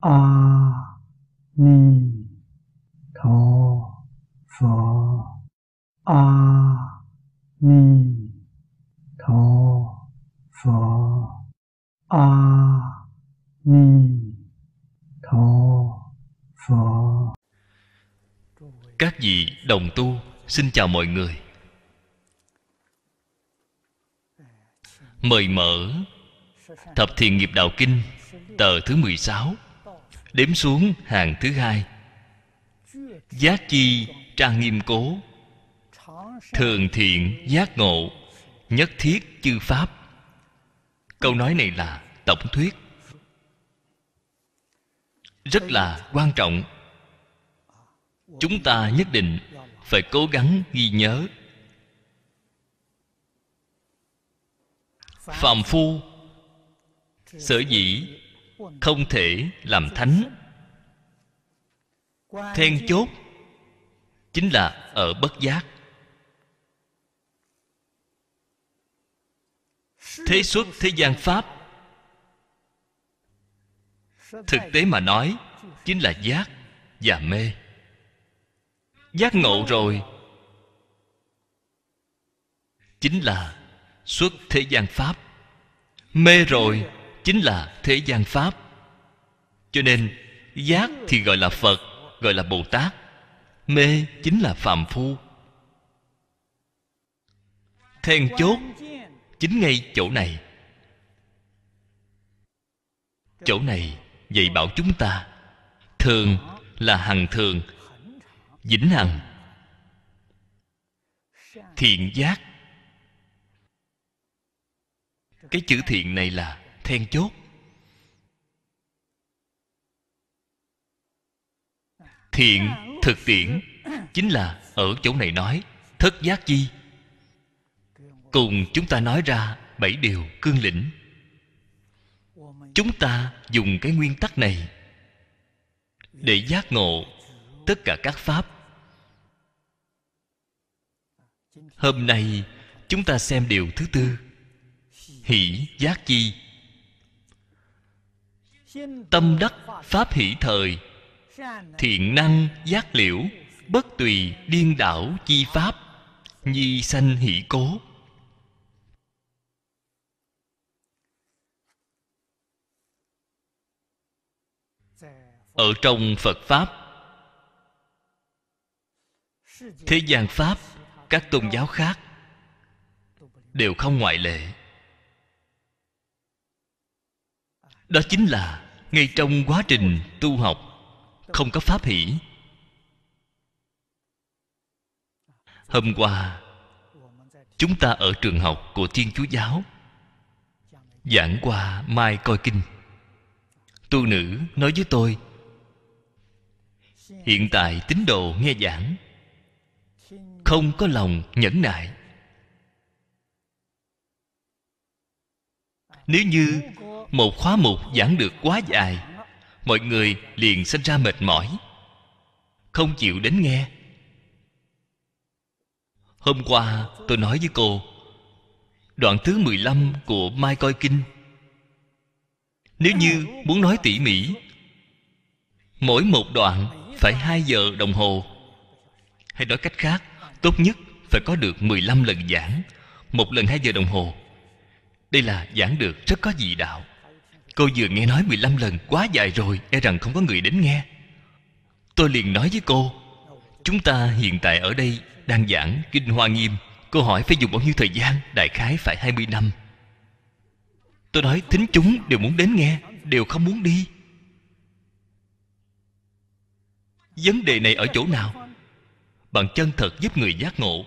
a ni tho phở a ni tho phở a ni tho phở các vị đồng tu, xin chào mọi người. Mời mở thập thiện nghiệp đạo kinh, tờ thứ 16 đếm xuống hàng thứ hai. Giác chi trang nghiêm cố. Thường thiện giác ngộ, nhất thiết chư pháp. Câu nói này là tổng thuyết. Rất là quan trọng. Chúng ta nhất định phải cố gắng ghi nhớ. Phàm phu, sở dĩ không thể làm thánh. Then chốt chính là ở bất giác. Thế xuất thế gian pháp. Thực tế mà nói, chính là giác và mê. Giác ngộ rồi, chính là xuất thế gian pháp. Mê rồi chính là thế gian pháp. Cho nên, giác thì gọi là phật, gọi là bồ tát mê chính là phàm phu. Then chốt, chính ngay chỗ này. Chỗ này dạy bảo chúng ta, thường là hằng thường, vĩnh hằng. Thiện giác. Cái chữ thiện này là then chốt. Thiện, thực tiễn, chính là ở chỗ này nói, thất giác chi? Cùng chúng ta nói ra bảy điều cương lĩnh. Chúng ta dùng cái nguyên tắc này để giác ngộ tất cả các pháp. Hôm nay, chúng ta xem điều thứ tư. Hỷ giác chi tâm đắc, pháp hỷ thời. Thiện năng, giác liễu, bất tùy, điên đảo, chi pháp. Nhi sanh hỷ cố. Ở trong phật pháp, thế gian pháp, các tôn giáo khác đều không ngoại lệ. Đó chính là ngay trong quá trình tu học, không có pháp hỷ. Hôm qua, chúng ta ở trường học của thiên chúa giáo. Giảng qua mai coi kinh. Tu nữ nói với tôi, hiện tại tín đồ nghe giảng, không có lòng nhẫn nại. Nếu như một khóa mục giảng được quá dài. Mọi người liền sinh ra mệt mỏi. Không chịu đến nghe. Hôm qua tôi nói với cô, đoạn thứ 15 của mai coi kinh. Nếu như muốn nói tỉ mỉ, mỗi một đoạn phải 2 giờ đồng hồ. Hay nói cách khác, tốt nhất phải có được 15 lần giảng, một lần 2 giờ đồng hồ. Đây là giảng được rất có dị đạo. Cô vừa nghe nói 15 lần quá dài rồi E rằng không có người đến nghe. Tôi liền nói với cô, Chúng ta hiện tại ở đây Đang giảng Kinh Hoa Nghiêm. Cô hỏi phải dùng bao nhiêu thời gian? Đại khái phải 20 năm. Tôi nói, thính chúng đều muốn đến nghe, Đều không muốn đi. Vấn đề này ở chỗ nào? Bạn chân thật giúp người giác ngộ.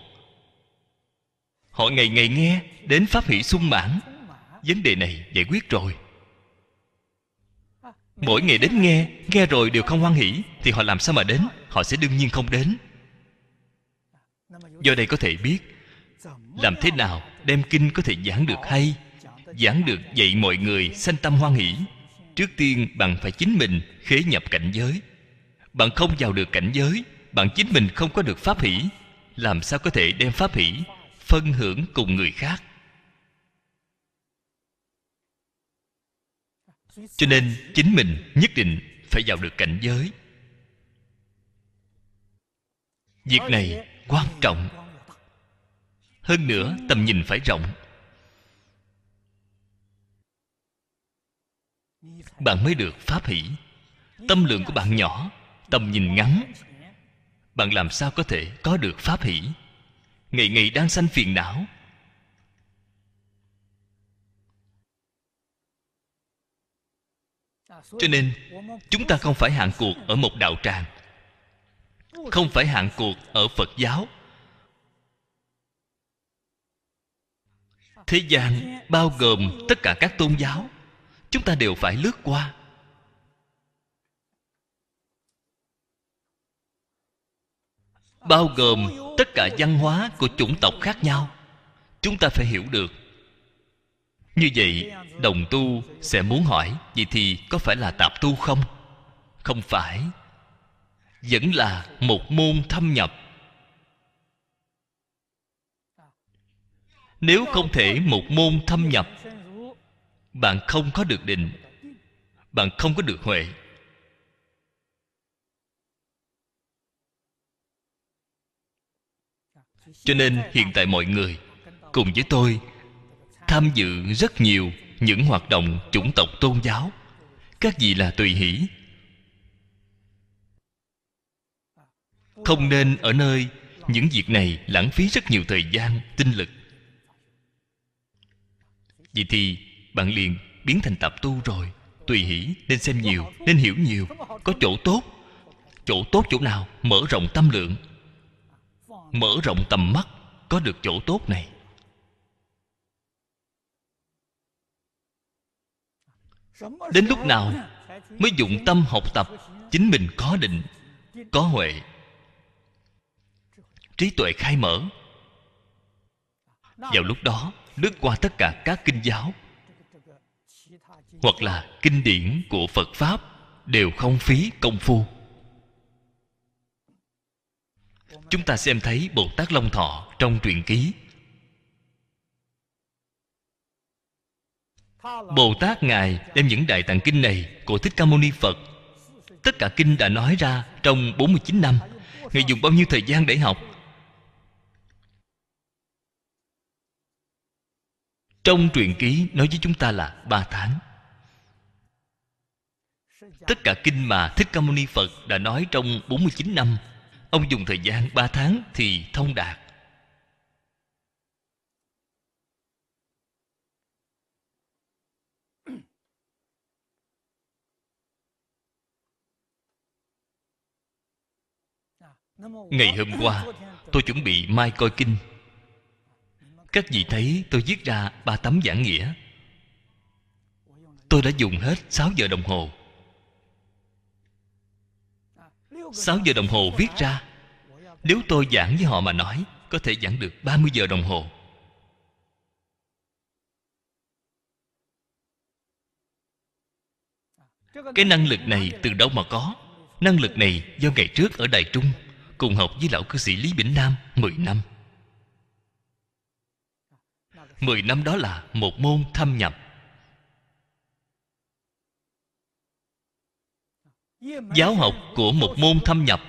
Họ ngày ngày nghe Đến pháp hỷ sung mãn. Vấn đề này giải quyết rồi mỗi ngày đến nghe nghe rồi đều không hoan hỷ, thì họ làm sao mà đến? Họ sẽ đương nhiên không đến. Do đây có thể biết, làm thế nào đem kinh có thể giảng được hay, giảng được dạy mọi người sanh tâm hoan hỷ. Trước tiên bạn phải chính mình khế nhập cảnh giới. Bạn không vào được cảnh giới bạn chính mình không có được pháp hỷ, làm sao có thể đem pháp hỷ phân hưởng cùng người khác? Cho nên chính mình nhất định phải vào được cảnh giới. Việc này quan trọng. Hơn nữa, tầm nhìn phải rộng. Bạn mới được pháp hỷ. Tâm lượng của bạn nhỏ, tầm nhìn ngắn. Bạn làm sao có thể có được pháp hỷ? Ngày ngày đang sanh phiền não cho nên, chúng ta không phải hạn cuộc ở một đạo tràng. Không phải hạn cuộc ở phật giáo. Thế gian bao gồm tất cả các tôn giáo. Chúng ta đều phải lướt qua. Bao gồm tất cả văn hóa của chủng tộc khác nhau. Chúng ta phải hiểu được. Như vậy đồng tu sẽ muốn hỏi, vậy thì có phải là tạp tu không? Không phải. Vẫn là một môn thâm nhập. Nếu không thể một môn thâm nhập, bạn không có được định, bạn không có được huệ. Cho nên hiện tại mọi người cùng với tôi tham dự rất nhiều những hoạt động chủng tộc tôn giáo. Các vị là tùy hỷ. Không nên ở nơi những việc này lãng phí rất nhiều thời gian, tinh lực. Vậy thì bạn liền biến thành tập tu rồi. Tùy hỷ, nên xem nhiều, nên hiểu nhiều. Có chỗ tốt. Chỗ tốt chỗ nào? Mở rộng tâm lượng. Mở rộng tầm mắt. Có được chỗ tốt này. Đến lúc nào mới dụng tâm học tập, chính mình có định, có huệ. Trí tuệ khai mở. Vào lúc đó, lướt qua tất cả các kinh giáo, hoặc là kinh điển của phật pháp, đều không phí công phu. Chúng ta xem thấy bồ tát long thọ trong truyện ký. Bồ tát ngài đem những đại tạng kinh này của thích ca mâu ni phật. Tất cả kinh đã nói ra trong 49 năm. Ngài dùng bao nhiêu thời gian để học? Trong truyện ký nói với chúng ta là ba tháng. Tất cả kinh mà thích ca mâu ni phật đã nói trong 49 năm, ông dùng thời gian ba tháng thì thông đạt. Ngày hôm qua, tôi chuẩn bị mai coi kinh. Các vị thấy tôi viết ra ba tấm giảng nghĩa. Tôi đã dùng hết 6 giờ đồng hồ. 6 giờ đồng hồ viết ra. Nếu tôi giảng với họ mà nói, Có thể giảng được 30 giờ đồng hồ. Cái năng lực này từ đâu mà có? Năng lực này do ngày trước ở Đài Trung. Cùng học với lão cư sĩ Lý Bỉnh Nam 10 năm. 10 năm đó là một môn thâm nhập. Giáo học của một môn thâm nhập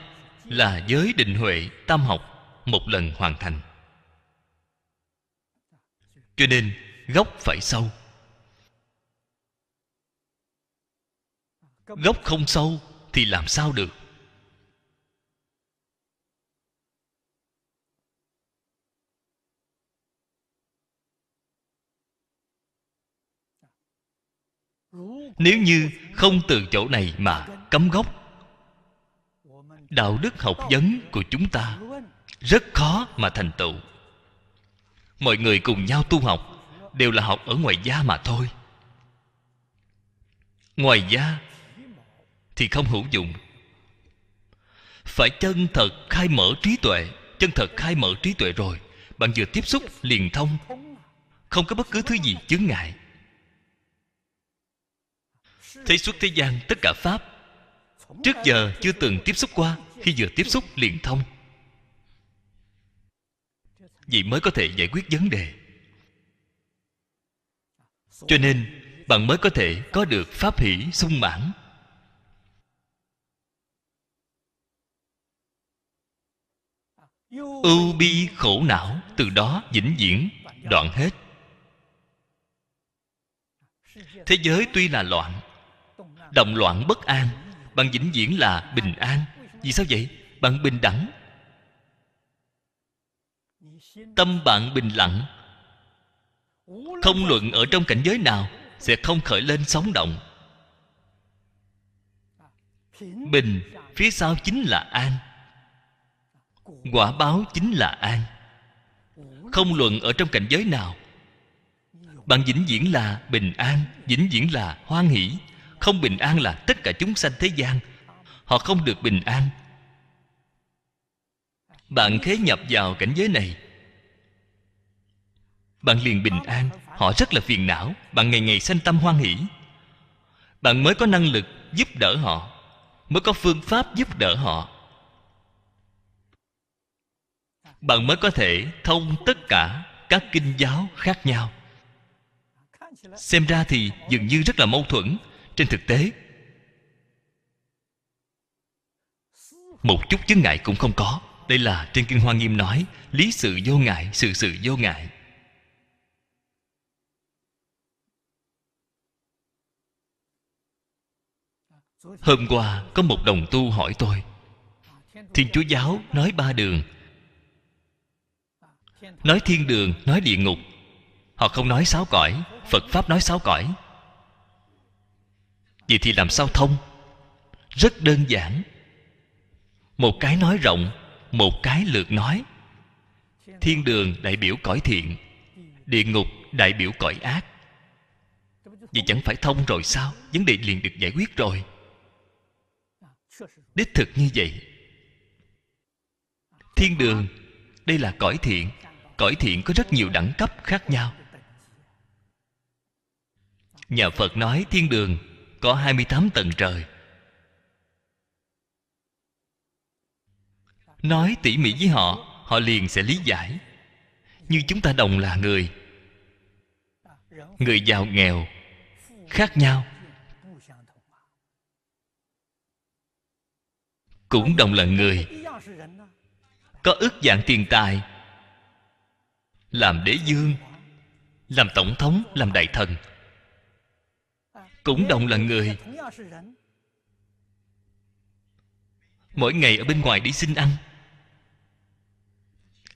là giới định huệ tam học một lần hoàn thành. Cho nên, gốc phải sâu. Gốc không sâu thì làm sao được? Nếu như không từ chỗ này mà cấm gốc, đạo đức học vấn của chúng ta rất khó mà thành tựu. Mọi người cùng nhau tu học đều là học ở ngoài gia mà thôi. Ngoài gia thì không hữu dụng. Phải chân thật khai mở trí tuệ, chân thật khai mở trí tuệ rồi, bạn vừa tiếp xúc liền thông, không có bất cứ thứ gì chướng ngại. Thấy suốt thế gian tất cả Pháp. Trước giờ chưa từng tiếp xúc qua, Khi vừa tiếp xúc liền thông. Vậy mới có thể giải quyết vấn đề. Cho nên, Bạn mới có thể có được Pháp hỷ sung mãn. Ưu bi khổ não, Từ đó vĩnh viễn Đoạn hết. Thế giới tuy là loạn động loạn bất an. Bạn vĩnh viễn là bình an. Vì sao vậy? Bạn bình đẳng. Tâm bạn bình lặng. Không luận ở trong cảnh giới nào sẽ không khởi lên sóng động. Bình, phía sau chính là an. Quả báo chính là an. Không luận ở trong cảnh giới nào. Bạn vĩnh viễn là bình an, vĩnh viễn là hoan hỷ không bình an là tất cả chúng sanh thế gian. Họ không được bình an. Bạn khế nhập vào cảnh giới này. Bạn liền bình an. Họ rất là phiền não. Bạn ngày ngày sanh tâm hoan hỷ. Bạn mới có năng lực giúp đỡ họ, mới có phương pháp giúp đỡ họ. Bạn mới có thể thông tất cả các kinh giáo khác nhau. Xem ra thì dường như rất là mâu thuẫn trên thực tế, một chút chướng ngại cũng không có. Đây là trên kinh hoa nghiêm nói, lý sự vô ngại, sự sự vô ngại. Hôm qua có một đồng tu hỏi tôi, thiên chúa giáo nói ba đường, nói thiên đường, nói địa ngục. Họ không nói sáu cõi, phật pháp nói sáu cõi vậy thì làm sao thông? Rất đơn giản. Một cái nói rộng, một cái lượt nói. Thiên đường, đại biểu cõi thiện. Địa ngục, đại biểu cõi ác. Vậy chẳng phải thông rồi sao? Vấn đề liền được giải quyết rồi. Đích thực như vậy. Thiên đường, đây là cõi thiện. Cõi thiện có rất nhiều đẳng cấp khác nhau. Nhà phật nói thiên đường có 28 tầng trời. Nói tỉ mỉ với họ họ liền sẽ lý giải. Như chúng ta đồng là người. Người giàu nghèo, khác nhau. Cũng đồng là người. Có ước dạng tiền tài, làm đế dương làm tổng thống, làm đại thần cũng đồng là người. Mỗi ngày ở bên ngoài đi xin ăn.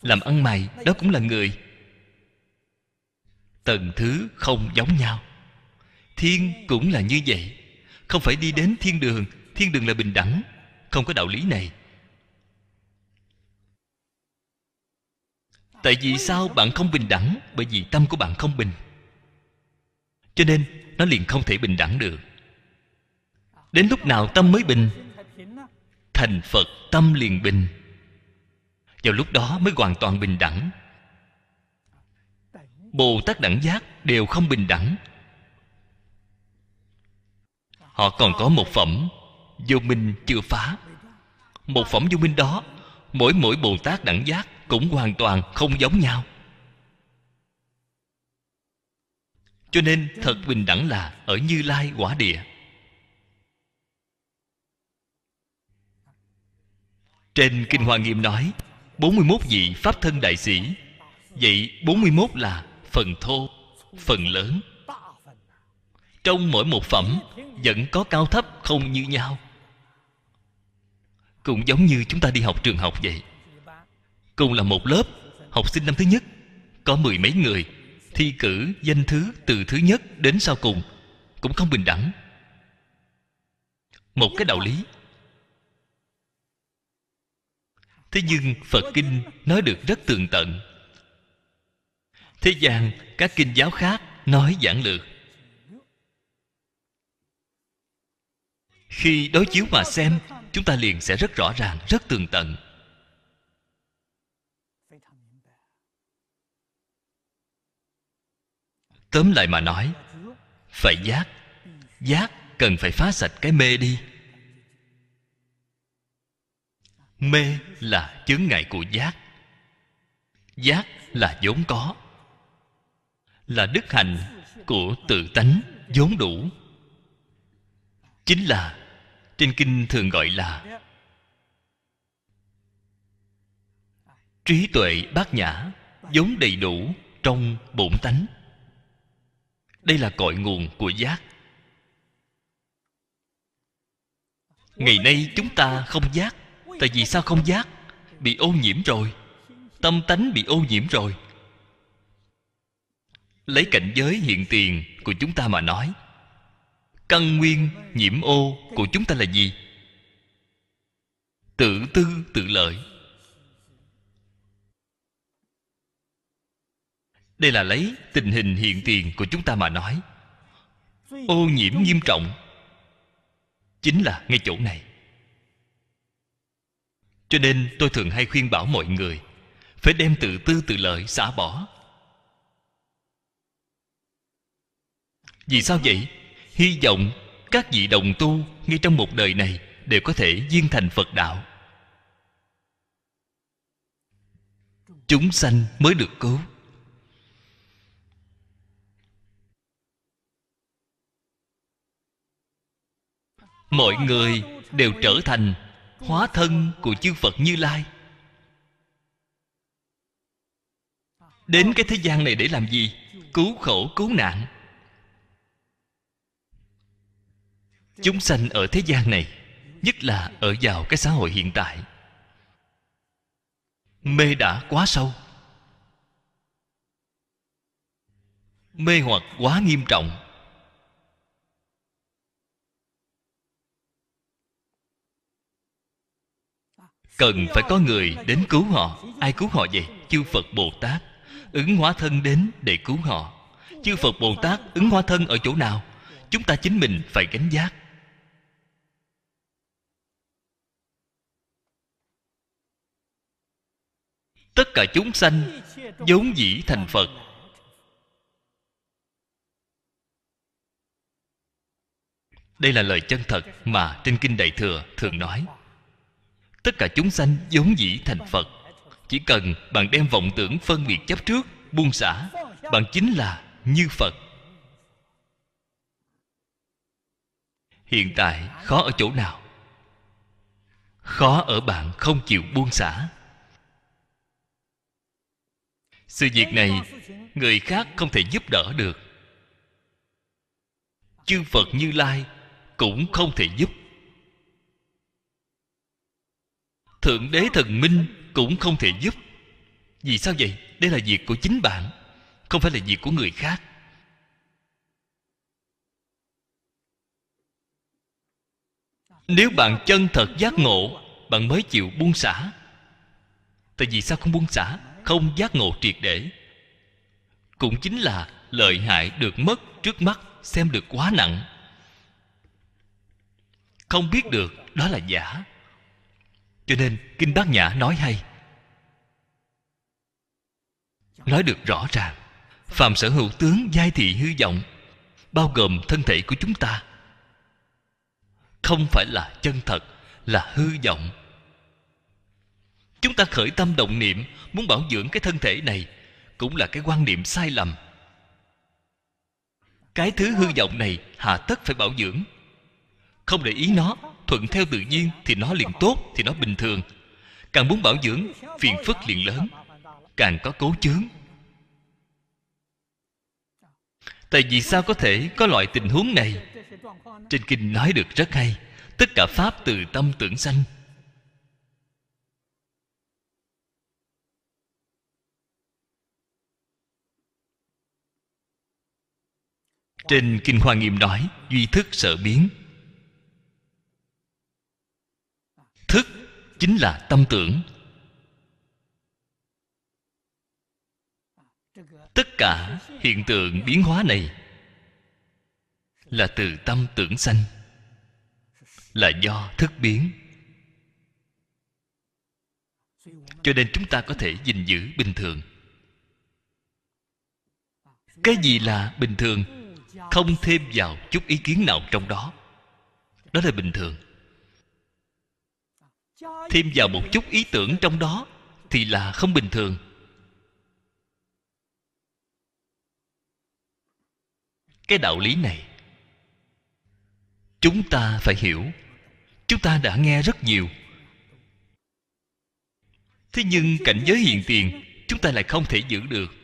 Làm ăn mày, đó cũng là người. Tầng thứ không giống nhau. Thiên cũng là như vậy. Không phải đi đến thiên đường thiên đường là bình đẳng. Không có đạo lý này. Tại vì sao bạn không bình đẳng? Bởi vì tâm của bạn không bình cho nên, nó liền không thể bình đẳng được. Đến lúc nào tâm mới bình, thành phật tâm liền bình. Vào lúc đó mới hoàn toàn bình đẳng. Bồ tát đẳng giác đều không bình đẳng. Họ còn có một phẩm vô minh chưa phá. Một phẩm vô minh đó, mỗi mỗi bồ tát đẳng giác cũng hoàn toàn không giống nhau. Cho nên thật bình đẳng là ở như lai quả địa. Trên kinh hoa nghiêm nói 41 vị pháp thân đại sĩ. Vậy 41 là phần thô phần lớn. Trong mỗi một phẩm vẫn có cao thấp không như nhau. Cũng giống như chúng ta đi học trường học vậy. Cùng là một lớp học sinh năm thứ nhất có mười mấy người thi cử danh thứ từ thứ nhất đến sau cùng cũng không bình đẳng. Một cái đạo lý. Thế nhưng phật kinh nói được rất tường tận. Thế gian các kinh giáo khác nói giản lược. Khi đối chiếu mà xem, chúng ta liền sẽ rất rõ ràng, rất tường tận. Tóm lại mà nói, phải giác giác cần phải phá sạch cái mê đi. Mê là chướng ngại của giác. Giác là vốn có. Là đức hạnh của tự tánh vốn đủ. Chính là trên kinh thường gọi là trí tuệ bát nhã vốn đầy đủ trong bổn tánh đây là cội nguồn của giác. Ngày nay chúng ta không giác. Tại vì sao không giác? Bị ô nhiễm rồi. Tâm tánh bị ô nhiễm rồi. Lấy cảnh giới hiện tiền của chúng ta mà nói. Căn nguyên nhiễm ô của chúng ta là gì? Tự tư tự lợi. Đây là lấy tình hình hiện tiền của chúng ta mà nói. Ô nhiễm nghiêm trọng. Chính là ngay chỗ này. Cho nên tôi thường hay khuyên bảo mọi người, phải đem tự tư tự lợi xả bỏ. Vì sao vậy? Hy vọng các vị đồng tu ngay trong một đời này đều có thể viên thành phật đạo. Chúng sanh mới được cứu. Mọi người đều trở thành hóa thân của chư phật như lai. Đến cái thế gian này để làm gì? Cứu khổ, cứu nạn. Chúng sanh ở thế gian này, nhất là ở vào cái xã hội hiện tại, mê đã quá sâu. Mê hoặc quá nghiêm trọng. Cần phải có người đến cứu họ. Ai cứu họ vậy? Chư phật bồ tát. Ứng hóa thân đến để cứu họ. Chư phật bồ tát, ứng hóa thân ở chỗ nào? Chúng ta chính mình phải gánh giác. Tất cả chúng sanh vốn dĩ thành phật. Đây là lời chân thật mà trên kinh đại thừa thường nói tất cả chúng sanh vốn dĩ thành phật. Chỉ cần bạn đem vọng tưởng phân biệt chấp trước, buông xả, bạn chính là như phật. Hiện tại khó ở chỗ nào? Khó ở bạn không chịu buông xả. Sự việc này người khác không thể giúp đỡ được. Chư phật như lai cũng không thể giúp thượng đế thần minh cũng không thể giúp. Vì sao vậy? Đây là việc của chính bạn, không phải là việc của người khác. Nếu bạn chân thật giác ngộ, bạn mới chịu buông xả. Tại vì sao không buông xả? Không giác ngộ triệt để. Cũng chính là lợi hại được mất trước mắt, xem được quá nặng. Không biết được, đó là giả cho nên kinh bát nhã nói hay. Nói được rõ ràng, phàm sở hữu tướng giai thị hư vọng, bao gồm thân thể của chúng ta, không phải là chân thật, là hư vọng. Chúng ta khởi tâm động niệm, muốn bảo dưỡng cái thân thể này cũng là cái quan niệm sai lầm. Cái thứ hư vọng này hà tất phải bảo dưỡng, không để ý nó thuận theo tự nhiên thì nó liền tốt, thì nó bình thường. Càng muốn bảo dưỡng, phiền phức liền lớn. Càng có cố chướng. Tại vì sao có thể có loại tình huống này? Trên kinh nói được rất hay, tất cả pháp từ tâm tưởng sanh. Trên kinh hoa nghiêm nói, duy thức sở biến thức chính là tâm tưởng. Tất cả hiện tượng biến hóa này là từ tâm tưởng sanh, là do thức biến. Cho nên chúng ta có thể gìn giữ bình thường. Cái gì là bình thường? Không thêm vào chút ý kiến nào trong đó. Đó là bình thường thêm vào một chút ý tưởng trong đó thì là không bình thường. Cái đạo lý này, chúng ta phải hiểu. Chúng ta đã nghe rất nhiều. Thế nhưng cảnh giới hiện tiền, chúng ta lại không thể giữ được.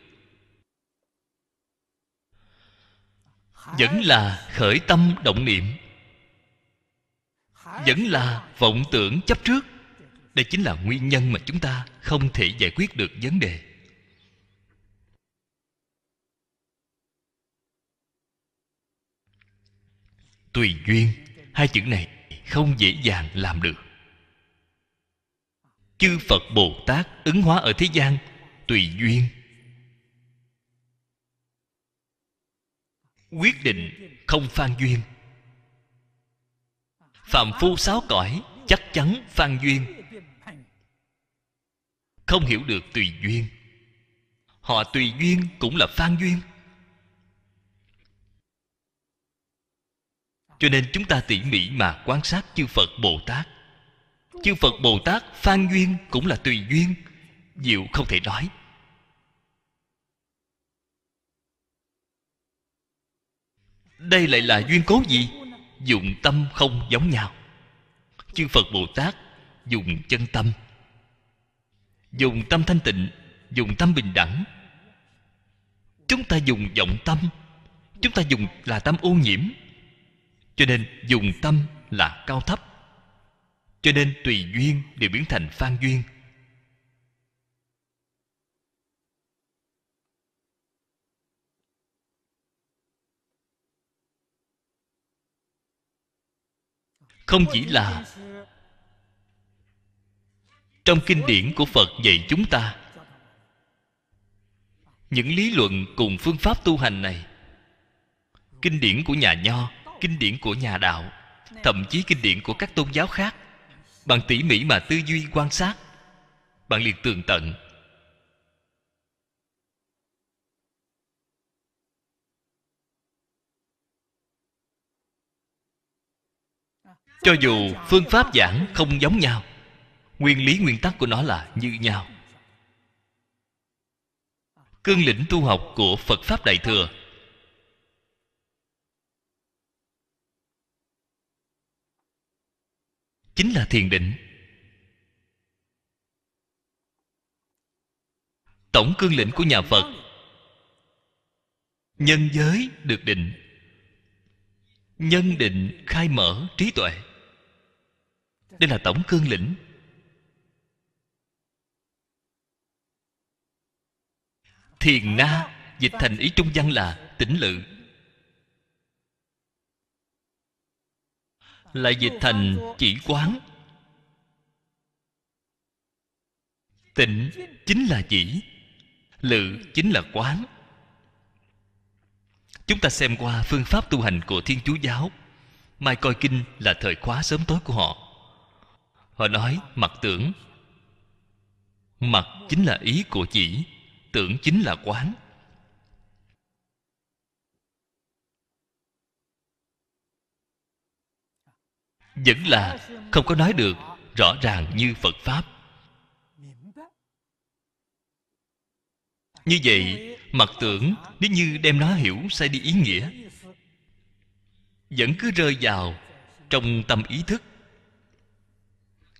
Vẫn là khởi tâm động niệm vẫn là vọng tưởng chấp trước. Đây chính là nguyên nhân mà chúng ta không thể giải quyết được vấn đề. Tùy duyên, hai chữ này không dễ dàng làm được. Chư phật bồ tát ứng hóa ở thế gian, tùy duyên. Quyết định không phan duyên phạm phu sáu cõi, chắc chắn phan duyên. Không hiểu được tùy duyên. Họ tùy duyên cũng là phan duyên. Cho nên chúng ta tỉ mỉ mà quan sát chư phật bồ tát. Chư phật bồ tát phan duyên cũng là tùy duyên. Diệu không thể nói. Đây lại là duyên cố gì? Dùng tâm không giống nhau. Chư phật bồ tát dùng chân tâm. Dùng tâm thanh tịnh, dùng tâm bình đẳng. Chúng ta dùng vọng tâm, chúng ta dùng là tâm ô nhiễm. Cho nên dùng tâm là cao thấp. Cho nên tùy duyên đều biến thành phan duyên. Không chỉ là trong kinh điển của phật dạy chúng ta. Những lý luận cùng phương pháp tu hành này, kinh điển của nhà nho, kinh điển của nhà đạo, thậm chí kinh điển của các tôn giáo khác, bằng tỉ mỉ mà tư duy quan sát bạn liền tường tận cho dù phương pháp giảng không giống nhau, nguyên lý nguyên tắc của nó là như nhau. Cương lĩnh tu học của phật pháp đại thừa. Chính là thiền định. Tổng cương lĩnh của nhà phật. Nhân giới được định. Nhân định khai mở trí tuệ đây là tổng cương lĩnh. Thiền na, dịch thành ý trung văn là tĩnh lự. Lại dịch thành chỉ quán. Tịnh chính là chỉ, lự chính là quán. Chúng ta xem qua phương pháp tu hành của thiên chúa giáo. Mai coi kinh là thời khóa sớm tối của họ họ nói, mặt tưởng. Mặt chính là ý của chỉ, tưởng chính là quán. Vẫn là không có nói được rõ ràng như phật pháp. Như vậy, mặt tưởng nếu như đem nó hiểu sai đi ý nghĩa. Vẫn cứ rơi vào trong tâm ý thức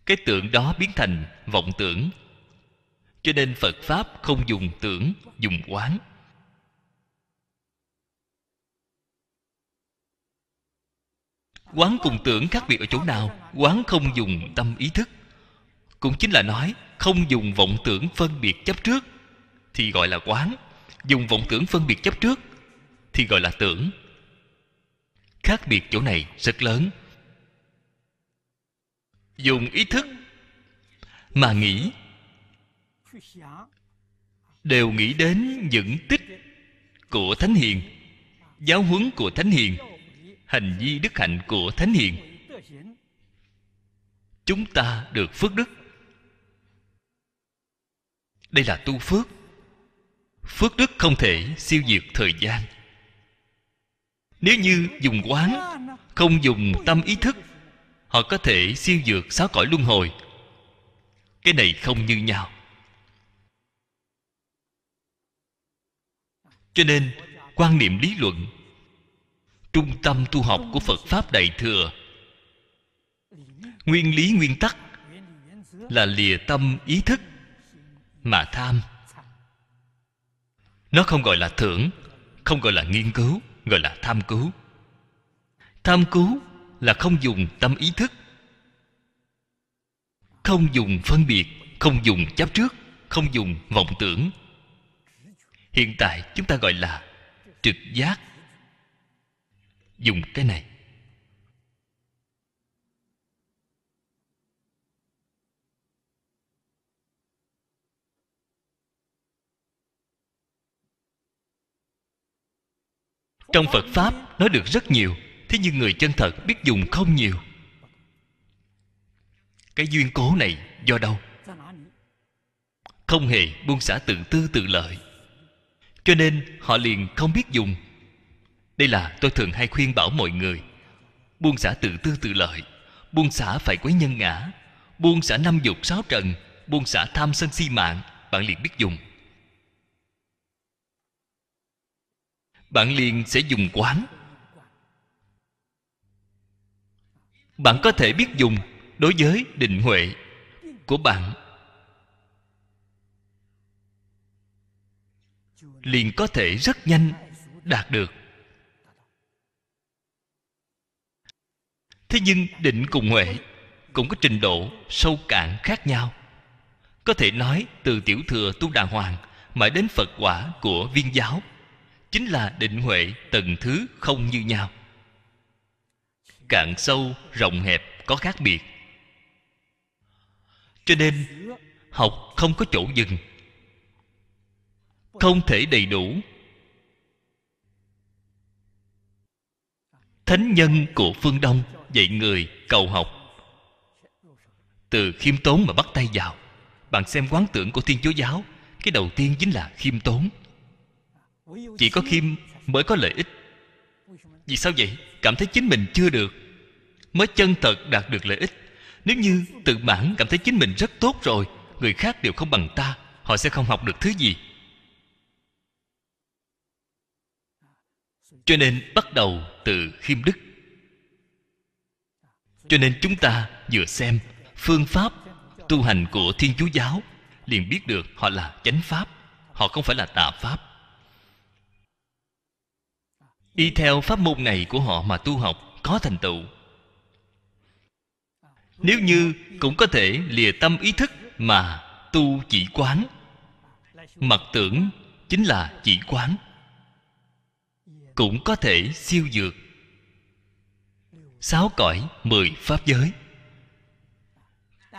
cái tưởng đó biến thành vọng tưởng. Cho nên phật pháp không dùng tưởng, dùng quán. Quán cùng tưởng khác biệt ở chỗ nào? Quán không dùng tâm ý thức. Cũng chính là nói, không dùng vọng tưởng phân biệt chấp trước, thì gọi là quán. Dùng vọng tưởng phân biệt chấp trước, thì gọi là tưởng. Khác biệt chỗ này rất lớn dùng ý thức mà nghĩ, đều nghĩ đến những tích của thánh hiền, giáo huấn của thánh hiền, hành vi đức hạnh của thánh hiền. Chúng ta được phước đức. Đây là tu phước. Phước đức không thể siêu diệt thời gian. Nếu như dùng quán không dùng tâm ý thức họ có thể siêu dược sáu cõi luân hồi. Cái này không như nhau. Cho nên, quan niệm lý luận, trung tâm tu học của phật pháp đại thừa, nguyên lý nguyên tắc là lìa tâm ý thức mà tham. Nó không gọi là thưởng, không gọi là nghiên cứu, gọi là tham cứu. Tham cứu là không dùng tâm ý thức, không dùng phân biệt, không dùng chấp trước, không dùng vọng tưởng. Hiện tại chúng ta gọi là trực giác. Dùng cái này. Trong phật pháp nói được rất nhiều thế nhưng người chân thật biết dùng không nhiều. Cái duyên cố này do đâu? Không hề buông xả tự tư tự lợi. Cho nên họ liền không biết dùng. Đây là tôi thường hay khuyên bảo mọi người. Buông xả tự tư tự lợi, buông xả phải quấy nhân ngã, buông xả năm dục sáu trần, buông xả tham sân si mạng, bạn liền biết dùng. Bạn liền sẽ dùng quán. Bạn có thể biết dùng đối với định huệ của bạn. Liền có thể rất nhanh đạt được. Thế nhưng định cùng huệ cũng có trình độ sâu cạn khác nhau. Có thể nói từ tiểu thừa tu đà hoàng mãi đến phật quả của viên giáo chính là định huệ từng thứ không như nhau cạn sâu, rộng hẹp, có khác biệt. Cho nên, học không có chỗ dừng. Không thể đầy đủ. Thánh nhân của phương đông dạy người cầu học. Từ khiêm tốn mà bắt tay vào. Bạn xem quán tưởng của thiên chúa giáo, cái đầu tiên chính là khiêm tốn. Chỉ có khiêm mới có lợi ích vì sao vậy? Cảm thấy chính mình chưa được, mới chân thật đạt được lợi ích. Nếu như tự mãn cảm thấy chính mình rất tốt rồi, người khác đều không bằng ta, họ sẽ không học được thứ gì. Cho nên bắt đầu từ khiêm đức. Cho nên chúng ta vừa xem phương pháp tu hành của thiên chúa giáo, liền biết được họ là chánh pháp, họ không phải là tà pháp y theo pháp môn này của họ mà tu học, có thành tựu. Nếu như cũng có thể lìa tâm ý thức mà tu chỉ quán mặt tưởng chính là chỉ quán, cũng có thể siêu dược. Sáu cõi, mười pháp giới.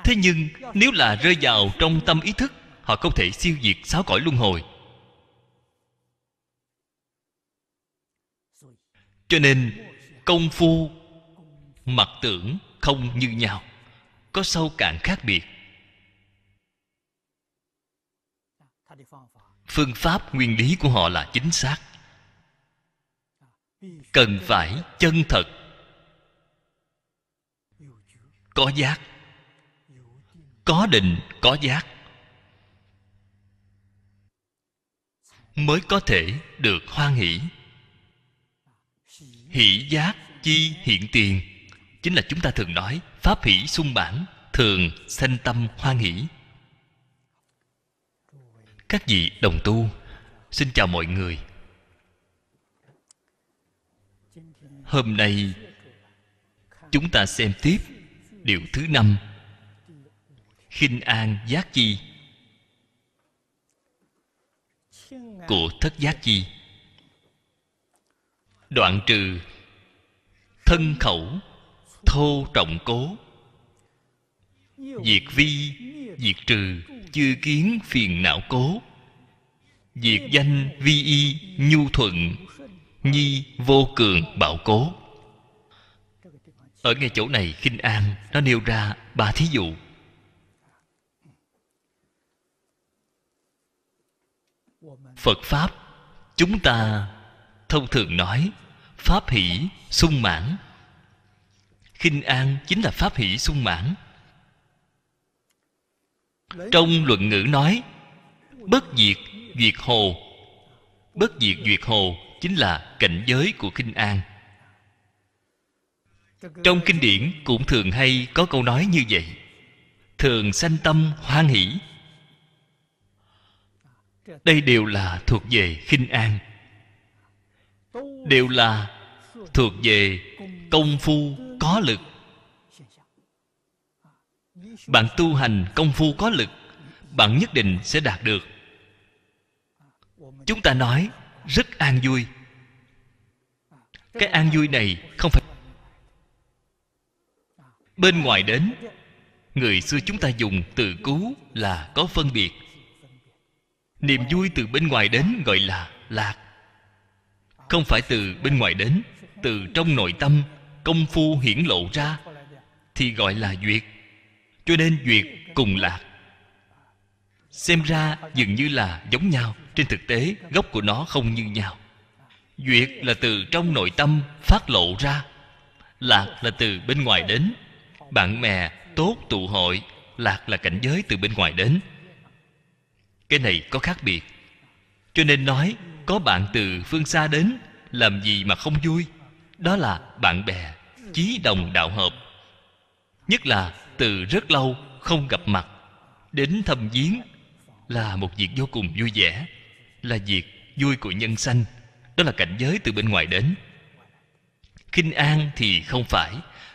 Thế nhưng, nếu là rơi vào trong tâm ý thức, họ không thể siêu diệt sáu cõi luân hồi. Cho nên, công phu, mặt tưởng không như nhau, có sâu cạn khác biệt. Phương pháp nguyên lý của họ là chính xác. Cần phải chân thật. Có giác. Có định, có giác. Mới có thể được hoan hỷ hỷ giác chi hiện tiền. Chính là chúng ta thường nói, pháp hỷ sung bản, thường sanh tâm hoan hỷ các vị đồng tu, xin chào mọi người. Hôm nay, chúng ta xem tiếp điều thứ năm, khinh an giác chi của thất giác chi đoạn trừ. Thân khẩu, thô trọng cố. Diệt vi, diệt trừ, chư kiến phiền não cố. Diệt danh vi y, nhu thuận, nhi vô cường bảo cố. Ở ngay chỗ này khinh an nó nêu ra ba thí dụ. Phật pháp, chúng ta thông thường nói, pháp hỷ sung mãn. Khinh an chính là pháp hỷ sung mãn. Trong luận ngữ nói, bất diệt duyệt hồ. Bất diệt duyệt hồ chính là cảnh giới của kinh an. Trong kinh điển cũng thường hay có câu nói như vậy, thường sanh tâm hoan hỷ. Đây đều là thuộc về khinh an đều là thuộc về công phu có lực. Bạn tu hành công phu có lực, bạn nhất định sẽ đạt được. Chúng ta nói rất an vui. Cái an vui này không phải bên ngoài đến. Người xưa chúng ta dùng từ cứu là có phân biệt. Niềm vui từ bên ngoài đến gọi là lạc không phải từ bên ngoài đến, từ trong nội tâm, công phu hiển lộ ra, thì gọi là duyệt. Cho nên duyệt cùng lạc xem ra dường như là giống nhau, trên thực tế, gốc của nó không như nhau. Duyệt là từ trong nội tâm phát lộ ra, lạc là từ bên ngoài đến. Bạn bè, tốt, tụ hội, lạc là cảnh giới từ bên ngoài đến. Cái này có khác biệt. Cho nên nói có bạn từ phương xa đến, làm gì mà không vui? Đó là bạn bè, chí đồng đạo hợp. Nhất là từ rất lâu không gặp mặt, đến thăm viếng là một việc vô cùng vui vẻ, là việc vui của nhân sanh. Đó là cảnh giới từ bên ngoài đến. Khinh an thì không phải,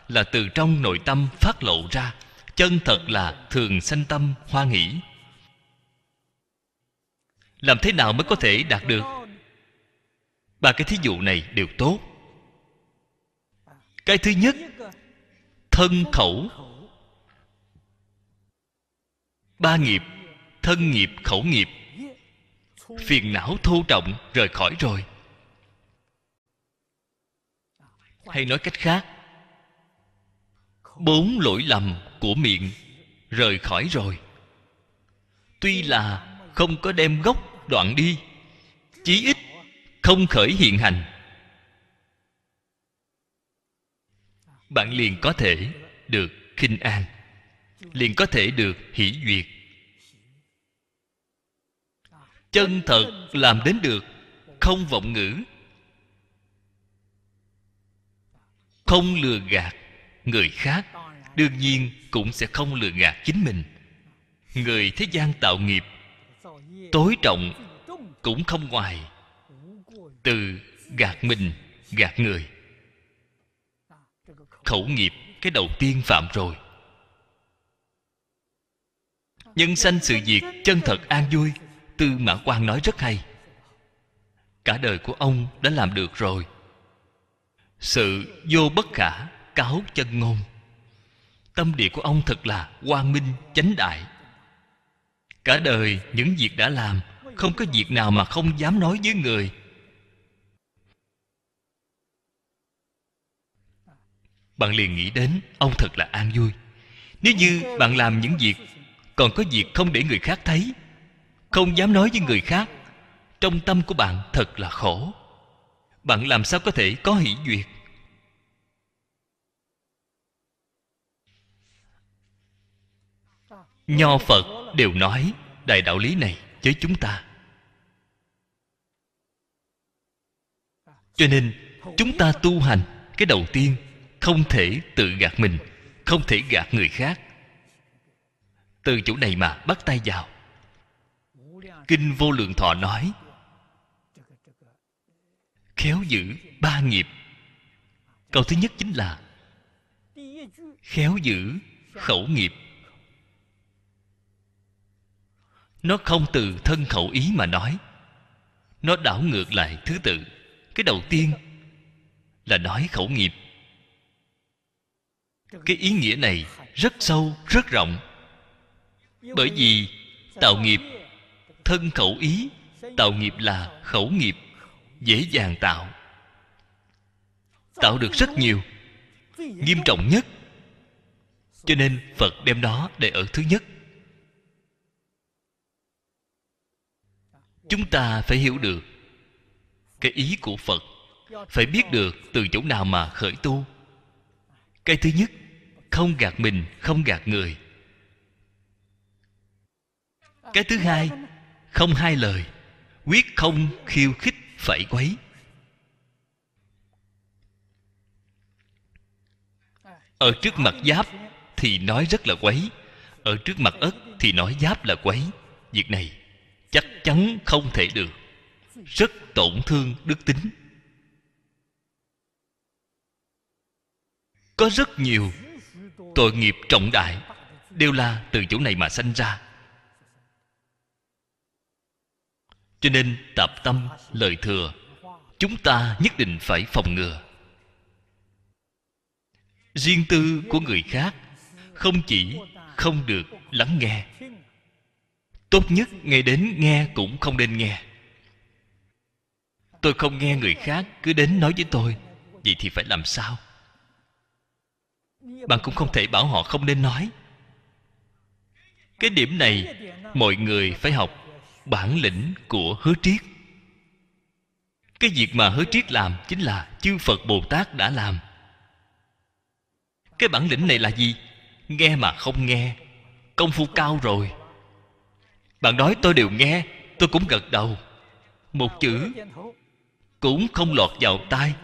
là từ trong nội tâm phát lộ ra. Chân thật là thường sanh tâm, hoa nghỉ làm thế nào mới có thể đạt được ba cái thí dụ này đều tốt. Cái thứ nhất, thân khẩu. Ba nghiệp, thân nghiệp, khẩu nghiệp. Phiền não thô trọng rời khỏi rồi. Hay nói cách khác, bốn lỗi lầm của miệng rời khỏi rồi. Tuy là không có đem gốc đoạn đi, chí ít không khởi hiện hành. Bạn liền có thể được khinh an, liền có thể được hỷ duyệt. Chân thật làm đến được, không vọng ngữ, không lừa gạt người khác, đương nhiên cũng sẽ không lừa gạt chính mình. Người thế gian tạo nghiệp, tối trọng cũng không ngoài từ gạt mình, gạt người. Khẩu nghiệp, cái đầu tiên phạm rồi. Nhân sanh sự việc chân thật an vui, tư mã quan nói rất hay. Cả đời của ông đã làm được rồi. Sự vô bất khả, cáo chân ngôn. Tâm địa của ông thật là quang minh, chánh đại. Cả đời những việc đã làm, không có việc nào mà không dám nói với người. Bạn liền nghĩ đến, ông thật là an vui. Nếu như bạn làm những việc, còn có việc không để người khác thấy, không dám nói với người khác, trong tâm của bạn thật là khổ. Bạn làm sao có thể có hỷ duyệt? Nho phật đều nói, đại đạo lý này với chúng ta. Cho nên, chúng ta tu hành, cái đầu tiên không thể tự gạt mình, không thể gạt người khác. Từ chỗ này mà bắt tay vào. Kinh vô lượng thọ nói, khéo giữ ba nghiệp. Câu thứ nhất chính là khéo giữ khẩu nghiệp. Nó không từ thân khẩu ý mà nói, nó đảo ngược lại thứ tự. Cái đầu tiên là nói khẩu nghiệp cái ý nghĩa này rất sâu, rất rộng. Bởi vì tạo nghiệp, thân khẩu ý, tạo nghiệp là khẩu nghiệp, dễ dàng tạo. Tạo được rất nhiều, nghiêm trọng nhất. Cho nên phật đem đó để ở thứ nhất. Chúng ta phải hiểu được cái ý của phật, phải biết được từ chỗ nào mà khởi tu. Cái thứ nhất không gạt mình, không gạt người. Cái thứ hai, không hai lời. Quyết không khiêu khích phải quấy. Ở trước mặt giáp thì nói rất là quấy. Ở trước mặt ất thì nói giáp là quấy. Việc này chắc chắn không thể được. Rất tổn thương đức tính. Có rất nhiều tội nghiệp trọng đại, đều là từ chỗ này mà sanh ra. Cho nên tạp tâm lời thừa, chúng ta nhất định phải phòng ngừa. Riêng tư của người khác không chỉ không được lắng nghe. Tốt nhất nghe đến nghe cũng không nên nghe. Tôi không nghe người khác cứ đến nói với tôi, vậy thì phải làm sao? Bạn cũng không thể bảo họ không nên nói. Cái điểm này mọi người phải học bản lĩnh của hứa triết. Cái việc mà hứa triết làm chính là chư phật bồ tát đã làm. Cái bản lĩnh này là gì? Nghe mà không nghe, công phu cao rồi. Bạn nói tôi đều nghe, tôi cũng gật đầu. Một chữ cũng không lọt vào tai.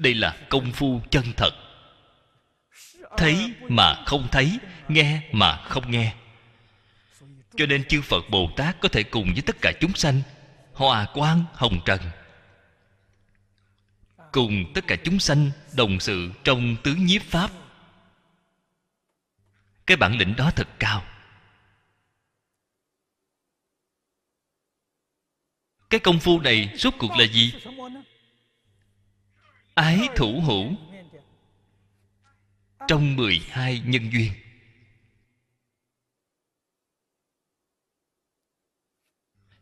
Đây là công phu chân thật. Thấy mà không thấy, nghe mà không nghe. Cho nên chư phật bồ tát có thể cùng với tất cả chúng sanh, hòa quang hồng trần. Cùng tất cả chúng sanh đồng sự trong tứ nhiếp pháp. Cái bản lĩnh đó thật cao. Cái công phu này rốt cuộc là gì? Ái thủ hữu. Trong 12 nhân duyên.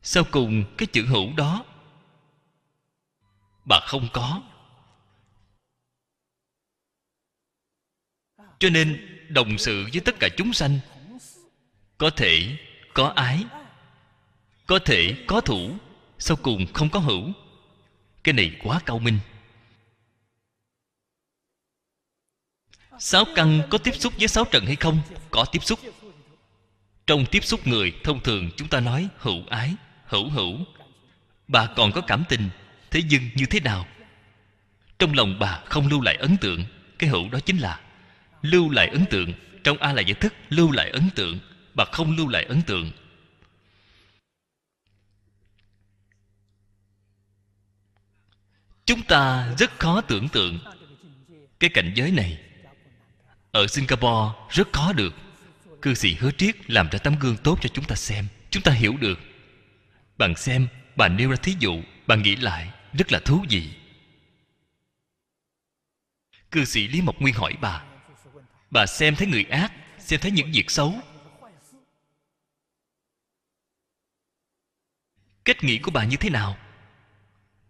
Sau cùng cái chữ hữu đó, bà không có. Cho nên đồng sự với tất cả chúng sanh có thể có ái, có thể có thủ, sau cùng không có hữu. Cái này quá cao minh. Sáu căn có tiếp xúc với sáu trần hay không? Có tiếp xúc. Trong tiếp xúc người, thông thường chúng ta nói hữu ái, hữu hữu. Bà còn có cảm tình, thế nhưng như thế nào? Trong lòng bà không lưu lại ấn tượng, cái hữu đó chính là lưu lại ấn tượng. Trong a là giải thức lưu lại ấn tượng, bà không lưu lại ấn tượng. Chúng ta rất khó tưởng tượng cái cảnh giới này ở singapore, rất khó được. Cư sĩ hứa triết làm ra tấm gương tốt cho chúng ta xem. Chúng ta hiểu được. Bạn xem, bà nêu ra thí dụ bạn nghĩ lại, rất là thú vị. Cư sĩ lý mộc nguyên hỏi bà bà xem thấy người ác, xem thấy những việc xấu? Cách nghĩ của bà như thế nào?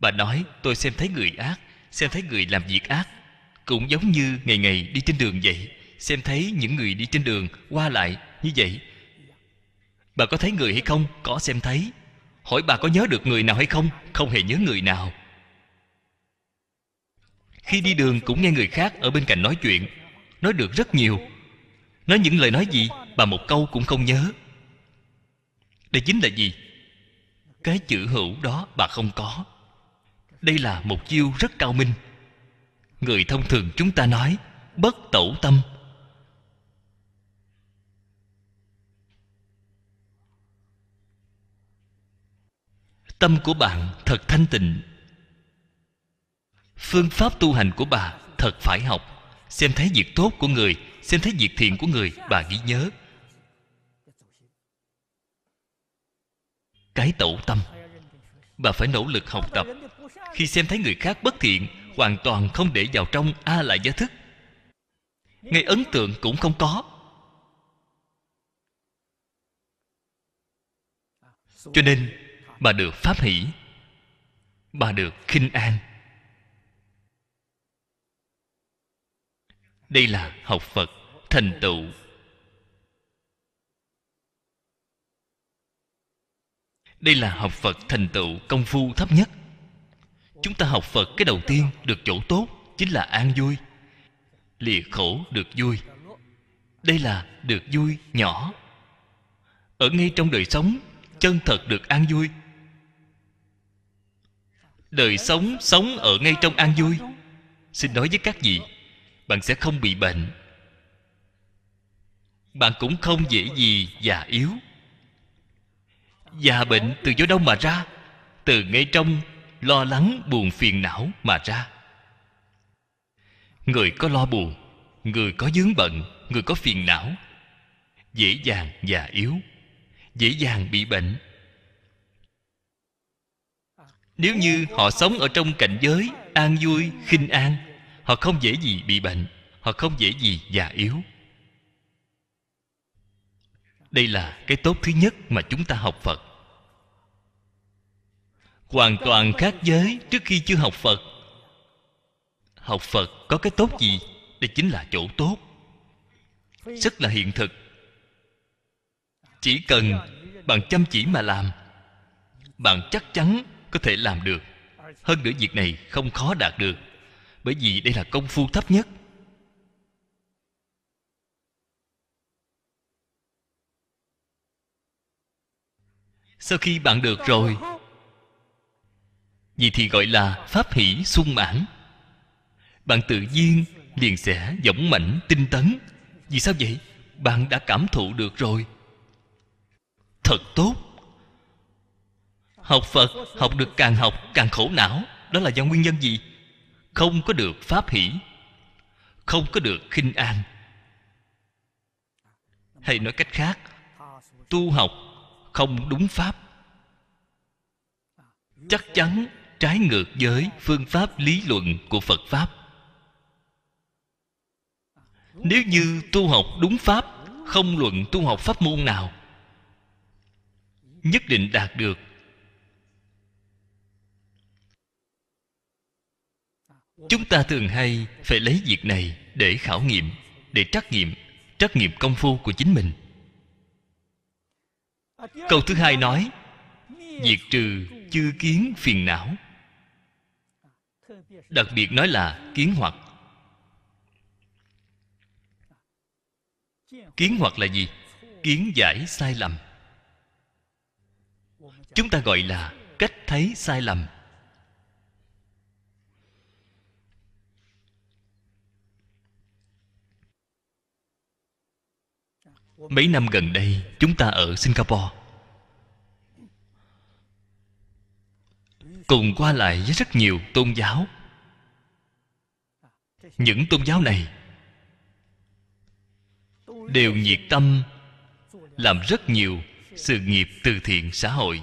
Bà nói, tôi xem thấy người ác, xem thấy người làm việc ác cũng giống như ngày ngày đi trên đường vậy, xem thấy những người đi trên đường qua lại như vậy. Bà có thấy người hay không? Có xem thấy. Hỏi bà có nhớ được người nào hay không? Không hề nhớ người nào. Khi đi đường cũng nghe người khác ở bên cạnh nói chuyện, nói được rất nhiều. Nói những lời nói gì, bà một câu cũng không nhớ. Đây chính là gì? Cái chữ hữu đó bà không có. Đây là một chiêu rất cao minh người thông thường chúng ta nói, bất tẩu tâm. Tâm của bạn thật thanh tịnh. Phương pháp tu hành của bà thật phải học. Xem thấy việc tốt của người, xem thấy việc thiện của người, bà ghi nhớ. Cái tẩu tâm. Bà phải nỗ lực học tập. Khi xem thấy người khác bất thiện hoàn toàn không để vào trong a lại giá thức ngay ấn tượng cũng không có. Cho nên, bà được pháp hỷ, bà được khinh an. Đây là học phật thành tựu. Đây là học phật thành tựu công phu thấp nhất chúng ta học phật cái đầu tiên được chỗ tốt chính là an vui. Lìa khổ được vui. Đây là được vui nhỏ. Ở ngay trong đời sống, chân thật được an vui. Đời sống sống ở ngay trong an vui. Xin nói với các vị, bạn sẽ không bị bệnh. Bạn cũng không dễ gì già yếu. Già bệnh từ chỗ đâu mà ra? Từ ngay trong lo lắng buồn phiền não mà ra. Người có lo buồn, người có dướng bận, người có phiền não, dễ dàng già yếu, dễ dàng bị bệnh. Nếu như họ sống ở trong cảnh giới an vui, khinh an, họ không dễ gì bị bệnh, họ không dễ gì già yếu. Đây là cái tốt thứ nhất mà chúng ta học phật hoàn toàn khác giới trước khi chưa học phật. Học phật có cái tốt gì đây chính là chỗ tốt. Rất là hiện thực. Chỉ cần bạn chăm chỉ mà làm, bạn chắc chắn có thể làm được. Hơn nữa việc này không khó đạt được, bởi vì đây là công phu thấp nhất. Sau khi bạn được rồi vì thì gọi là pháp hỷ sung mãn. Bạn tự nhiên liền sẽ dũng mãnh tinh tấn. Vì sao vậy? Bạn đã cảm thụ được rồi. Thật tốt. Học phật, học được càng học càng khổ não. Đó là do nguyên nhân gì? Không có được pháp hỷ. Không có được khinh an. Hay nói cách khác, tu học không đúng pháp. Chắc chắn trái ngược với phương pháp lý luận của phật pháp. Nếu như tu học đúng pháp, không luận tu học pháp môn nào, nhất định đạt được. Chúng ta thường hay phải lấy việc này để khảo nghiệm, để trắc nghiệm trắc nghiệm công phu của chính mình. Câu thứ hai nói, diệt trừ chư kiến phiền não đặc biệt nói là kiến hoặc. Kiến hoặc là gì? Kiến giải sai lầm. Chúng ta gọi là cách thấy sai lầm. Mấy năm gần đây, chúng ta ở singapore. Cùng qua lại với rất nhiều tôn giáo những tôn giáo này. Đều nhiệt tâm, làm rất nhiều sự nghiệp từ thiện xã hội,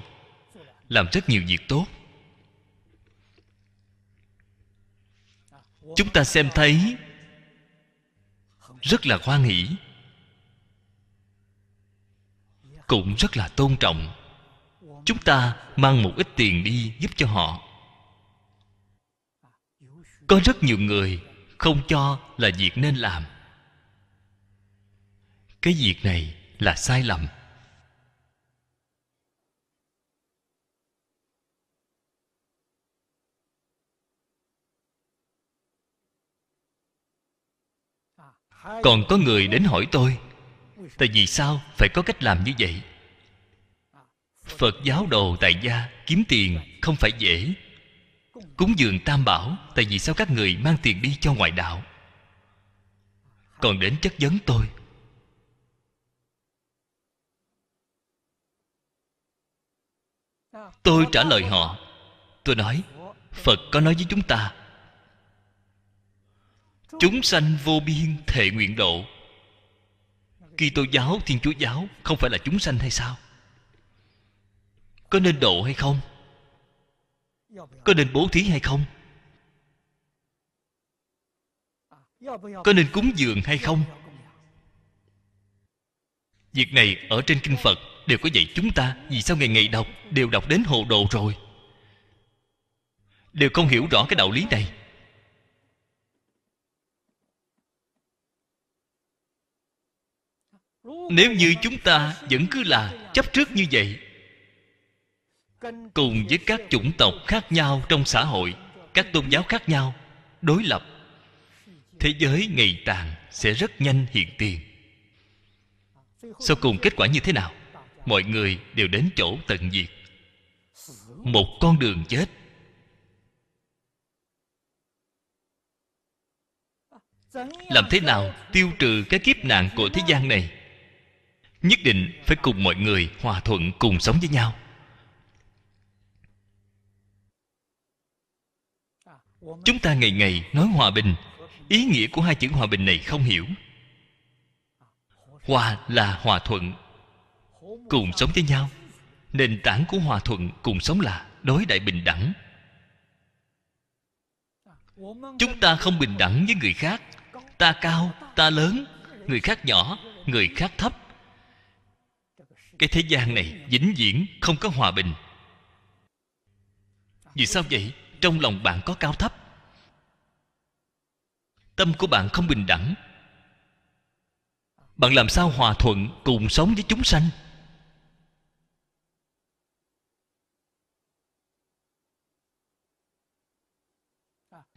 làm rất nhiều việc tốt. Chúng ta xem thấy, rất là hoan hỷ cũng rất là tôn trọng. Chúng ta mang một ít tiền đi giúp cho họ. Có rất nhiều người không cho là việc nên làm. Cái việc này là sai lầm. Còn có người đến hỏi tôi, tại vì sao phải có cách làm như vậy? Phật giáo đồ tại gia kiếm tiền không phải dễ cúng dường tam bảo tại vì sao các người mang tiền đi cho ngoại đạo? Còn đến chất vấn tôi. Tôi trả lời họ. Tôi nói phật có nói với chúng ta chúng sanh vô biên thệ nguyện độ. Kỳ tô giáo, Thiên Chúa giáo Không phải là chúng sanh hay sao? Có nên độ hay không? Có nên bố thí hay không? Có nên cúng dường hay không? Việc này ở trên kinh Phật Đều có dạy chúng ta, Vì sao ngày ngày đọc Đều đọc đến hồ đồ rồi? Đều không hiểu rõ cái đạo lý này. Nếu như chúng ta vẫn cứ là chấp trước như vậy cùng với các chủng tộc khác nhau trong xã hội, các tôn giáo khác nhau, đối lập, thế giới ngày tàn sẽ rất nhanh hiện tiền. Sau cùng kết quả như thế nào? Mọi người đều đến chỗ tận diệt. Một con đường chết. Làm thế nào tiêu trừ cái kiếp nạn của thế gian này? Nhất định phải cùng mọi người hòa thuận cùng sống với nhau. Chúng ta ngày ngày nói hòa bình. Ý nghĩa của hai chữ hòa bình này không hiểu. Hòa là hòa thuận, cùng sống với nhau. Nền tảng của hòa thuận cùng sống là đối đại bình đẳng. Chúng ta không bình đẳng với người khác. Ta cao, ta lớn, người khác nhỏ, người khác thấp. Cái thế gian này vĩnh viễn không có hòa bình. Vì sao vậy? Trong lòng bạn có cao thấp. Tâm của bạn không bình đẳng. Bạn làm sao hòa thuận cùng sống với chúng sanh?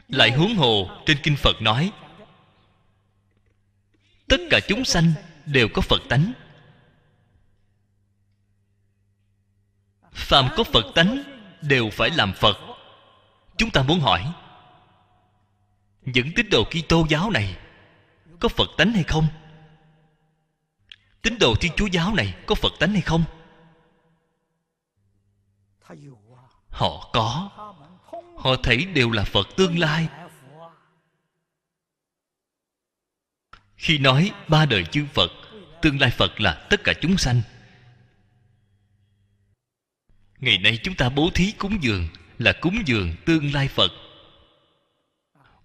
Lại huống hồ trên kinh phật nói, tất cả chúng sanh đều có phật tánh. Phàm có phật tánh đều phải làm phật chúng ta muốn hỏi, những tín đồ kitô giáo này có phật tánh hay không? Tín đồ thiên chúa giáo này có phật tánh hay không? Họ có. Họ thấy đều là phật tương lai. Khi nói ba đời chư phật, tương lai phật là tất cả chúng sanh. Ngày nay chúng ta bố thí cúng dường là cúng dường tương lai phật.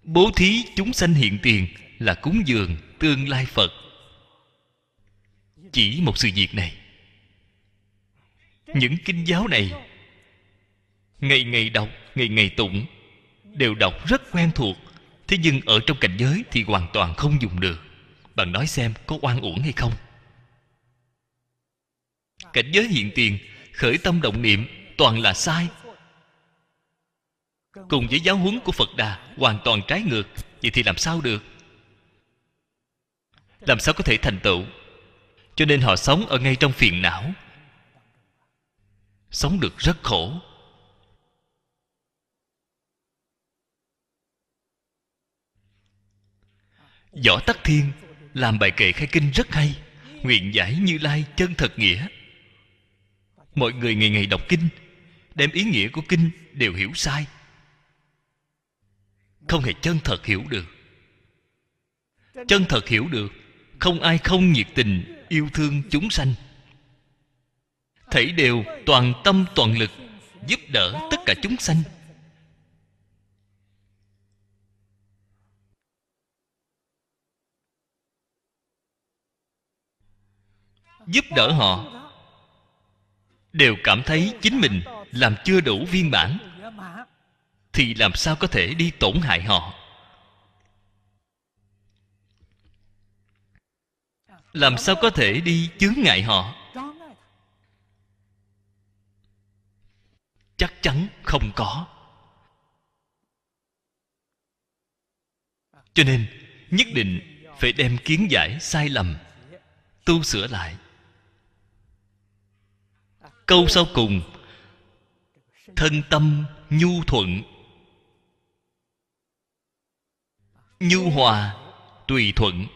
Bố thí chúng sanh hiện tiền là cúng dường tương lai phật. Chỉ một sự việc này. Những kinh giáo này ngày ngày đọc, ngày ngày tụng đều đọc rất quen thuộc. Thế nhưng ở trong cảnh giới thì hoàn toàn không dùng được. Bạn nói xem có oan uổng hay không? Cảnh giới hiện tiền, khởi tâm động niệm toàn là sai cùng với giáo huấn của phật đà, hoàn toàn trái ngược, vậy thì làm sao được? Làm sao có thể thành tựu? Cho nên họ sống ở ngay trong phiền não. Sống được rất khổ. Võ tắc thiên làm bài kệ khai kinh rất hay, nguyện giải như lai chân thật nghĩa. Mọi người ngày ngày đọc kinh, đem ý nghĩa của kinh đều hiểu sai không hề chân thật hiểu được. Chân thật hiểu được, không ai không nhiệt tình yêu thương chúng sanh. Thảy đều toàn tâm toàn lực giúp đỡ tất cả chúng sanh. Giúp đỡ họ đều cảm thấy chính mình làm chưa đủ viên mãn thì làm sao có thể đi tổn hại họ? Làm sao có thể đi chướng ngại họ? Chắc chắn không có. Cho nên, nhất định phải đem kiến giải sai lầm, tu sửa lại. Câu sau cùng, thân tâm nhu thuận nhu hòa, tùy thuận.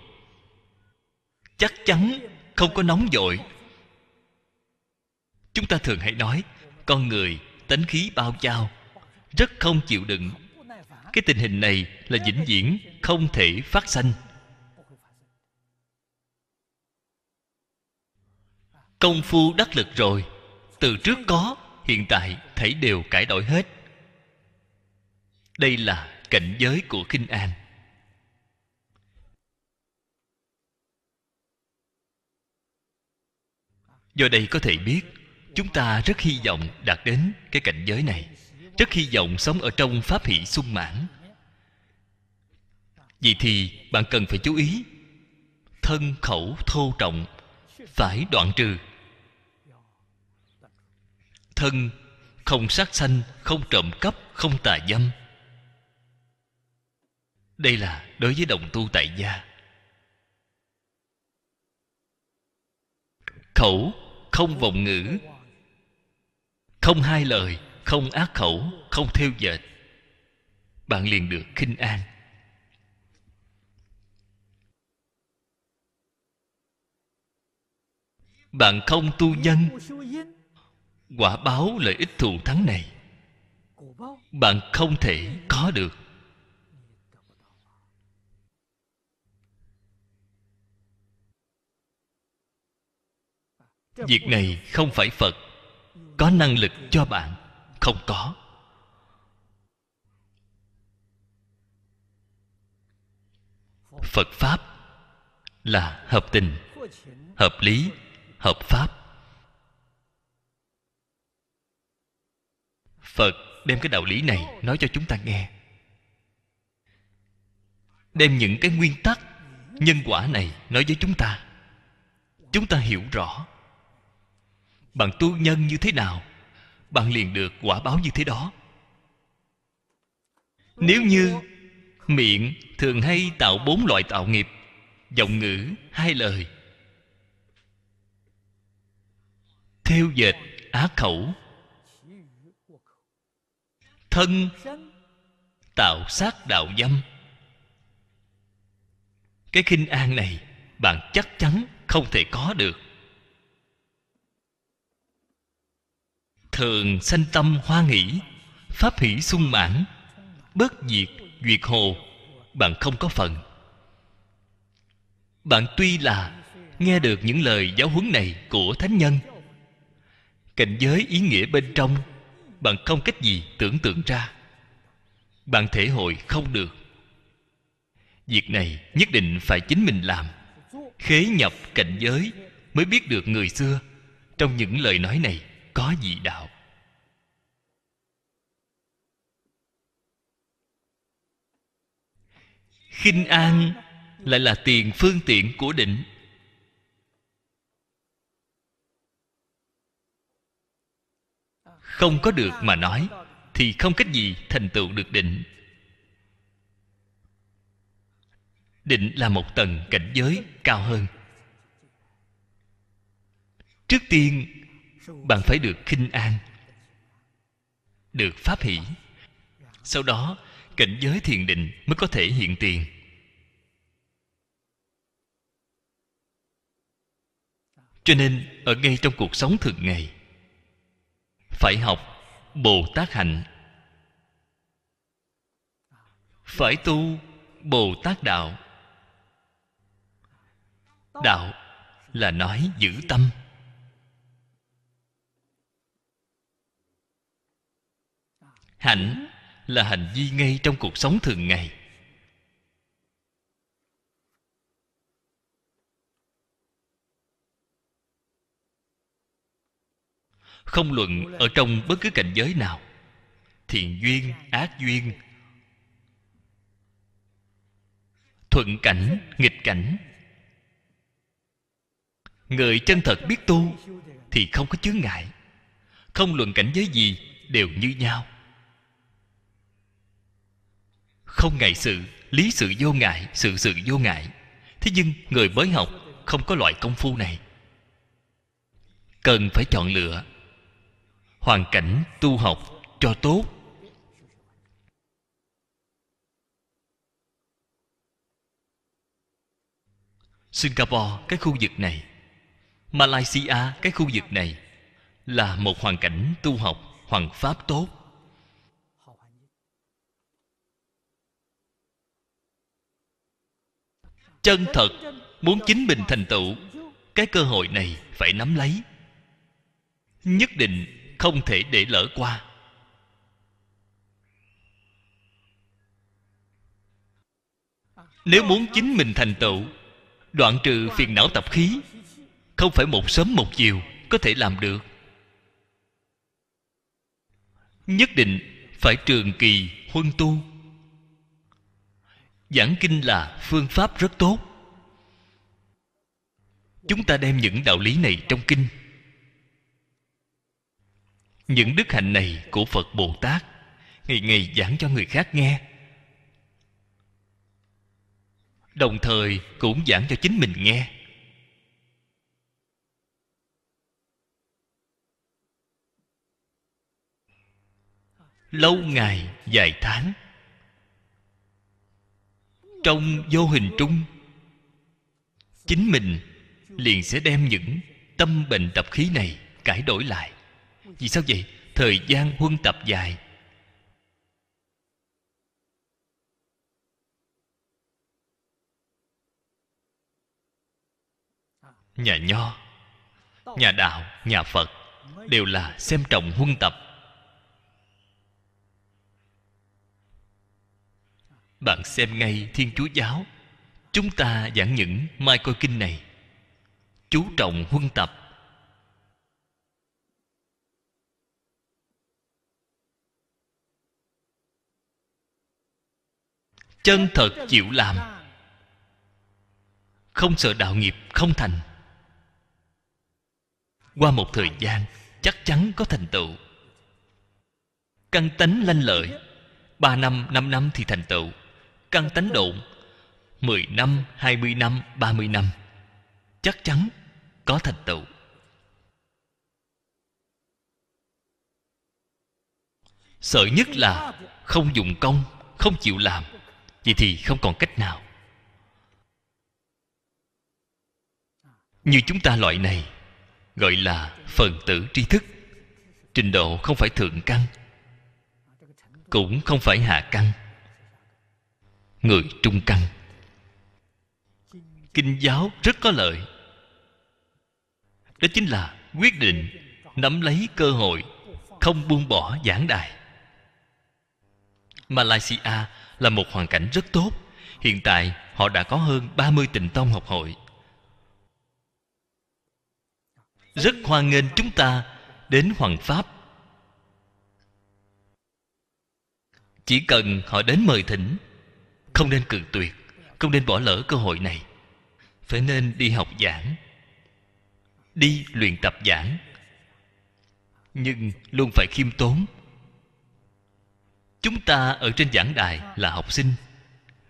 Chắc chắn không có nóng vội. Chúng ta thường hay nói, con người tánh khí bao chao rất không chịu đựng. Cái tình hình này là vĩnh viễn không thể phát sanh. Công phu đắc lực rồi, từ trước có, hiện tại thấy đều cải đổi hết. Đây là cảnh giới của kinh an. Do đây có thể biết, chúng ta rất hy vọng đạt đến cái cảnh giới này. Rất hy vọng sống ở trong pháp hỷ sung mãn. Vậy thì bạn cần phải chú ý, thân khẩu thô trọng phải đoạn trừ. Thân không sát sanh, không trộm cắp, không tà dâm. Đây là đối với đồng tu tại gia. Khẩu không vọng ngữ. Không hai lời, không ác khẩu, không theo dệt. Bạn liền được khinh an. Bạn không tu nhân quả báo lợi ích thù thắng này. Bạn không thể có được. Việc này không phải phật. Có năng lực cho bạn? Không có. Phật pháp là hợp tình, hợp lý, hợp pháp. Phật đem cái đạo lý này nói cho chúng ta nghe. Đem những cái nguyên tắc, nhân quả này nói với chúng ta. Chúng ta hiểu rõ bạn tu nhân như thế nào? Bạn liền được quả báo như thế đó. Nếu như miệng thường hay tạo bốn loại tạo nghiệp, giọng ngữ hai lời. Theo dệt á khẩu. Thân tạo sát đạo dâm. Cái khinh an này bạn chắc chắn không thể có được. Thường sanh tâm hoa nghỉ pháp hỷ sung mãn bất diệt duyệt hồ, bạn không có phần. Bạn tuy là nghe được những lời giáo huấn này của thánh nhân, cảnh giới ý nghĩa bên trong, bạn không cách gì tưởng tượng ra. Bạn thể hội không được. Việc này nhất định phải chính mình làm. Khế nhập cảnh giới mới biết được người xưa trong những lời nói này có gì đạo khinh an lại là tiền phương tiện của định không có được mà nói, thì không cách gì thành tựu được định định là một tầng cảnh giới cao hơn. Trước tiên bạn phải được khinh an, được pháp hỷ. Sau đó, cảnh giới thiền định mới có thể hiện tiền. Cho nên, ở ngay trong cuộc sống thường ngày, phải học bồ tát hạnh. Phải tu bồ tát đạo. Đạo là nói giữ tâm. hạnh là hành vi ngay trong cuộc sống thường ngày. Không luận ở trong bất cứ cảnh giới nào, thiện duyên, ác duyên, thuận cảnh, nghịch cảnh. Người chân thật biết tu thì không có chướng ngại. Không luận cảnh giới gì đều như nhau không ngại sự, lý sự vô ngại, sự sự vô ngại. Thế nhưng người mới học không có loại công phu này. Cần phải chọn lựa. Hoàn cảnh tu học cho tốt. Singapore, cái khu vực này. Malaysia, cái khu vực này là một hoàn cảnh tu học hoàn pháp tốt. chân thật, muốn chính mình thành tựu, cái cơ hội này phải nắm lấy. Nhất định không thể để lỡ qua. Nếu muốn chính mình thành tựu, đoạn trừ phiền não tập khí, không phải một sớm một chiều có thể làm được. Nhất định phải trường kỳ huân tu giảng kinh là phương pháp rất tốt. Chúng ta đem những đạo lý này trong kinh. Những đức hạnh này của phật bồ tát, ngày ngày giảng cho người khác nghe. Đồng thời cũng giảng cho chính mình nghe. Lâu ngày dài tháng trong vô hình trung. Chính mình liền sẽ đem những tâm bệnh tập khí này cải đổi lại. Vì sao vậy? Thời gian huân tập dài. Nhà nho, nhà đạo, nhà phật đều là xem trọng huân tập. Bạn xem ngay thiên chúa giáo. Chúng ta giảng những mai coi kinh này. Chú trọng huân tập. Chân thật chịu làm. Không sợ đạo nghiệp không thành. Qua một thời gian, chắc chắn có thành tựu. Căn tánh lanh lợi. Ba năm năm năm thì thành tựu căn tánh độn mười năm, hai mươi năm, ba mươi năm. Chắc chắn có thành tựu. Sợ nhất là không dùng công, không chịu làm, vậy thì không còn cách nào. Như chúng ta loại này, gọi là phần tử tri thức, trình độ không phải thượng căn, cũng không phải hạ căn người trung căn. Kinh giáo rất có lợi. Đó chính là quyết định nắm lấy cơ hội, không buông bỏ giảng đài. Malaysia là một hoàn cảnh rất tốt. Hiện tại họ đã có hơn 30 tịnh tông học hội. Rất hoan nghênh chúng ta đến hoàng pháp. Chỉ cần họ đến mời thỉnh không nên cự tuyệt, không nên bỏ lỡ cơ hội này. Phải nên đi học giảng, đi luyện tập giảng. Nhưng luôn phải khiêm tốn. Chúng ta ở trên giảng đài là học sinh,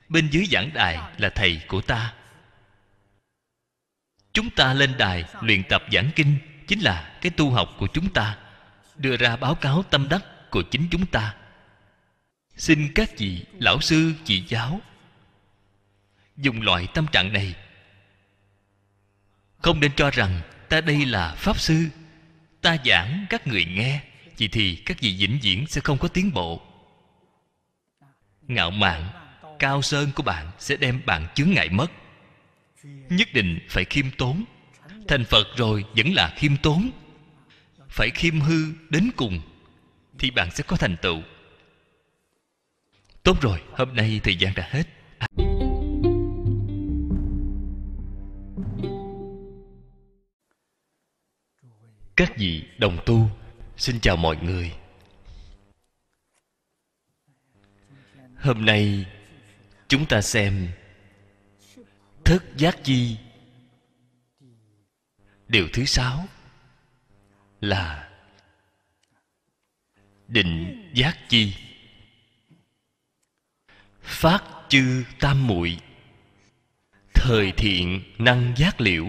bên dưới giảng đài là thầy của ta. Chúng ta lên đài luyện tập giảng kinh chính là cái tu học của chúng ta, đưa ra báo cáo tâm đắc của chính chúng ta xin các vị lão sư chị giáo, dùng loại tâm trạng này. Không nên cho rằng ta đây là pháp sư, ta giảng các người nghe vậy thì các vị vĩnh viễn sẽ không có tiến bộ. Ngạo mạn, cao sơn của bạn sẽ đem bạn chướng ngại mất. Nhất định phải khiêm tốn. Thành phật rồi vẫn là khiêm tốn. Phải khiêm hư đến cùng, thì bạn sẽ có thành tựu tốt rồi, hôm nay thời gian đã hết. À. Các vị đồng tu, xin chào mọi người. Hôm nay, chúng ta xem thất giác chi. Điều thứ sáu là định giác chi phát chư tam muội. Thời thiện năng giác liễu,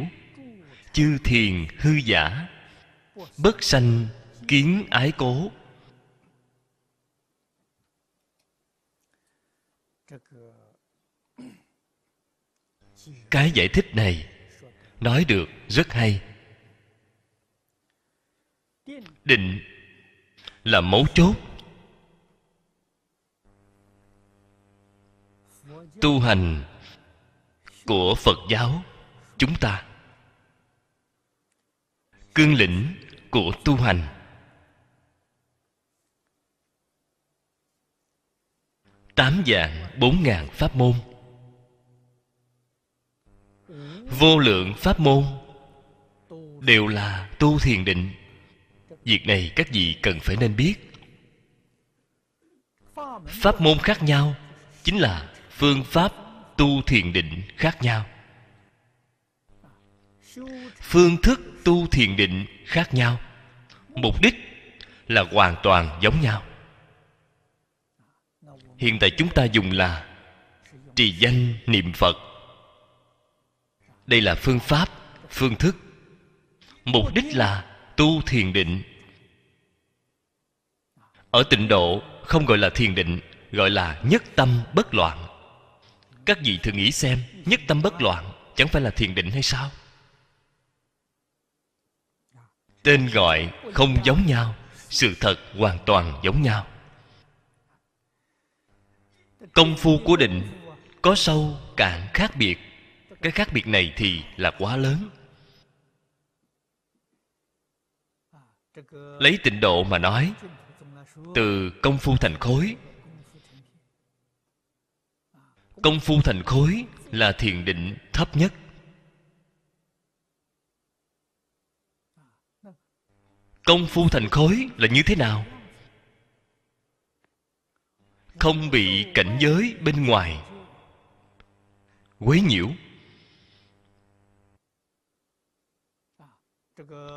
chư thiền hư giả, bất sanh kiến ái cố. Cái giải thích này nói được rất hay. Định là mấu chốt. Tu hành của phật giáo chúng ta. Cương lĩnh của tu hành. Tám dạng bốn ngàn pháp môn. Vô lượng pháp môn đều là tu thiền định. Việc này các vị cần phải nên biết. Pháp môn khác nhau chính là phương pháp tu thiền định khác nhau. Phương thức tu thiền định khác nhau. Mục đích là hoàn toàn giống nhau. Hiện tại chúng ta dùng là trì danh niệm phật. Đây là phương pháp, phương thức. Mục đích là tu thiền định. Ở tịnh độ không gọi là thiền định, gọi là nhất tâm bất loạn các vị thử nghĩ xem, nhất tâm bất loạn, chẳng phải là thiền định hay sao? Tên gọi không giống nhau, sự thật hoàn toàn giống nhau. Công phu của định có sâu cạn khác biệt. Cái khác biệt này thì là quá lớn. Lấy tịnh độ mà nói, từ công phu thành khối công phu thành khối là thiền định thấp nhất. Công phu thành khối là như thế nào? Không bị cảnh giới bên ngoài. Quấy nhiễu.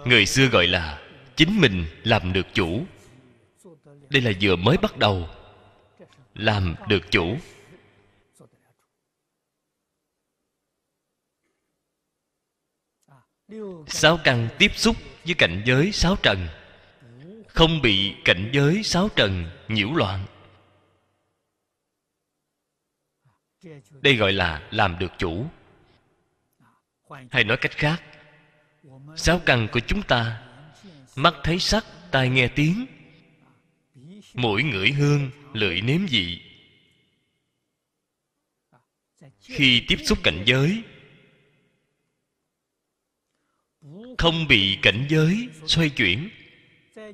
Người xưa gọi là chính mình làm được chủ. Đây là vừa mới bắt đầu, làm được chủ. Sáu căn tiếp xúc với cảnh giới sáu trần. Không bị cảnh giới sáu trần nhiễu loạn. Đây gọi là làm được chủ. Hay nói cách khác, sáu căn của chúng ta, mắt thấy sắc, tai nghe tiếng, mũi ngửi hương, lưỡi nếm vị. Khi tiếp xúc cảnh giới không bị cảnh giới xoay chuyển.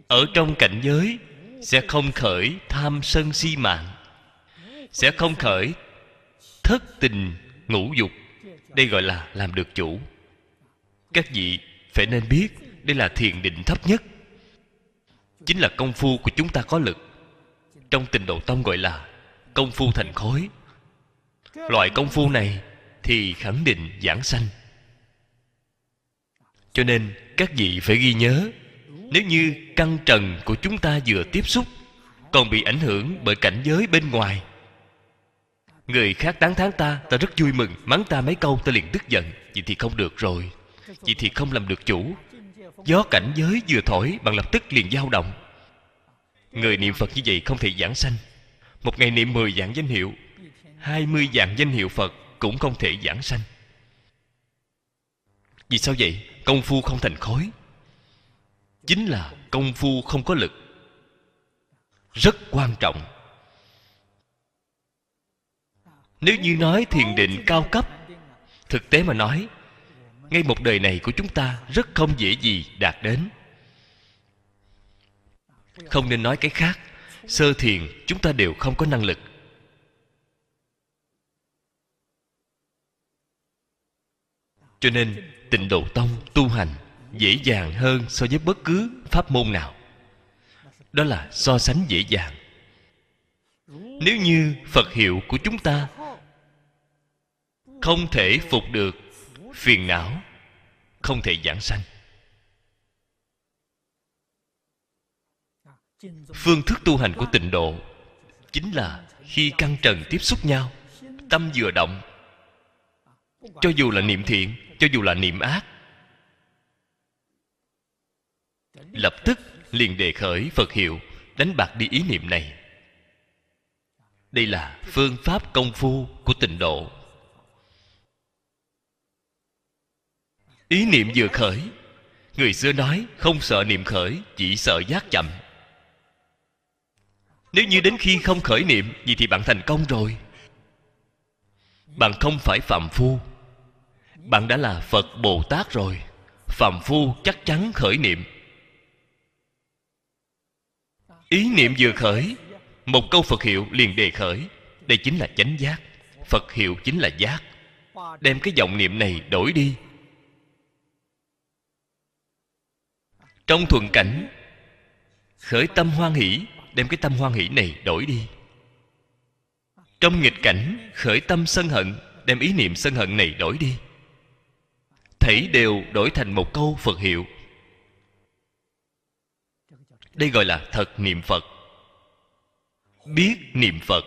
Ở trong cảnh giới sẽ không khởi tham sân si mạng, sẽ không khởi thất tình ngũ dục. Đây gọi là làm được chủ. Các vị phải nên biết đây là thiền định thấp nhất. Chính là công phu của chúng ta có lực. Trong tình độ tông gọi là công phu thành khối. Loại công phu này thì khẳng định giảng sanh cho nên các vị phải ghi nhớ, nếu như căn trần của chúng ta vừa tiếp xúc, còn bị ảnh hưởng bởi cảnh giới bên ngoài. Người khác tán thán ta ta rất vui mừng, mắng ta mấy câu, ta liền tức giận. Vậy thì không được rồi. Vậy thì không làm được chủ. Gió cảnh giới vừa thổi bằng lập tức liền dao động. Người niệm phật như vậy không thể giảng sanh. Một ngày niệm mười dạng danh hiệu, hai mươi dạng danh hiệu phật cũng không thể giảng sanh. Vì sao vậy? Công phu không thành khối chính là công phu không có lực. Rất quan trọng. Nếu như nói thiền định cao cấp, thực tế mà nói, ngay một đời này của chúng ta rất không dễ gì đạt đến. Không nên nói cái khác, sơ thiền chúng ta đều không có năng lực. Cho nên tịnh độ tông tu hành dễ dàng hơn so với bất cứ pháp môn nào. Đó là so sánh dễ dàng. Nếu như phật hiệu của chúng ta không thể phục được phiền não, không thể giảng sanh. Phương thức tu hành của tịnh độ chính là khi căn trần tiếp xúc nhau, tâm vừa động, cho dù là niệm thiện cho dù là niệm ác. Lập tức liền đề khởi phật hiệu, đánh bạc đi ý niệm này. Đây là phương pháp công phu của tịnh độ. Ý niệm vừa khởi, người xưa nói không sợ niệm khởi, chỉ sợ giác chậm. Nếu như đến khi không khởi niệm gì thì bạn thành công rồi. Bạn không phải phạm phu bạn đã là phật bồ tát rồi. Phạm phu chắc chắn khởi niệm. Ý niệm vừa khởi, một câu phật hiệu liền đề khởi. Đây chính là chánh giác. Phật hiệu chính là giác. Đem cái vọng niệm này đổi đi. Trong thuận cảnh, khởi tâm hoan hỷ, đem cái tâm hoan hỷ này đổi đi. Trong nghịch cảnh, khởi tâm sân hận, đem ý niệm sân hận này đổi đi thảy đều đổi thành một câu phật hiệu. Đây gọi là thật niệm phật. Biết niệm phật.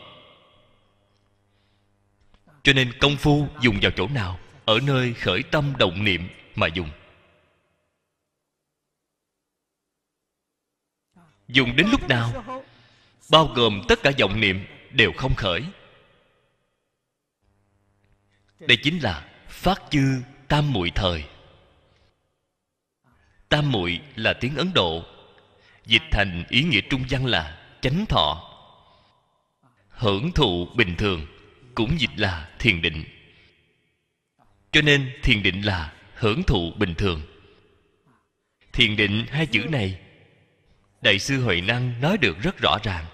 Cho nên công phu dùng vào chỗ nào, ở nơi khởi tâm động niệm mà dùng. Dùng đến lúc nào, bao gồm tất cả vọng niệm đều không khởi. Đây chính là phát chư tam muội thời. Tam muội là tiếng ấn độ, dịch thành ý nghĩa trung văn là chánh thọ. Hưởng thụ bình thường cũng dịch là thiền định. Cho nên thiền định là hưởng thụ bình thường. Thiền định hai chữ này, đại sư huệ năng nói được rất rõ ràng.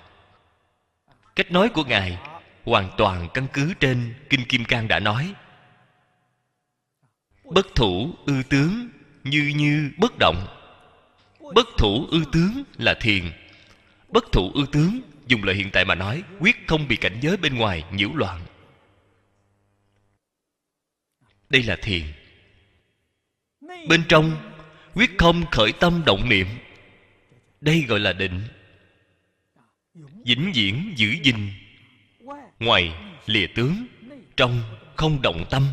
Cách nói của ngài hoàn toàn căn cứ trên kinh kim cang đã nói bất thủ ư tướng như như bất động. Bất thủ ư tướng là thiền. Bất thủ ư tướng, dùng lời hiện tại mà nói, quyết không bị cảnh giới bên ngoài nhiễu loạn. Đây là thiền. Bên trong, quyết không khởi tâm động niệm. Đây gọi là định. Vĩnh viễn giữ gìn. Ngoài lìa tướng, trong không động tâm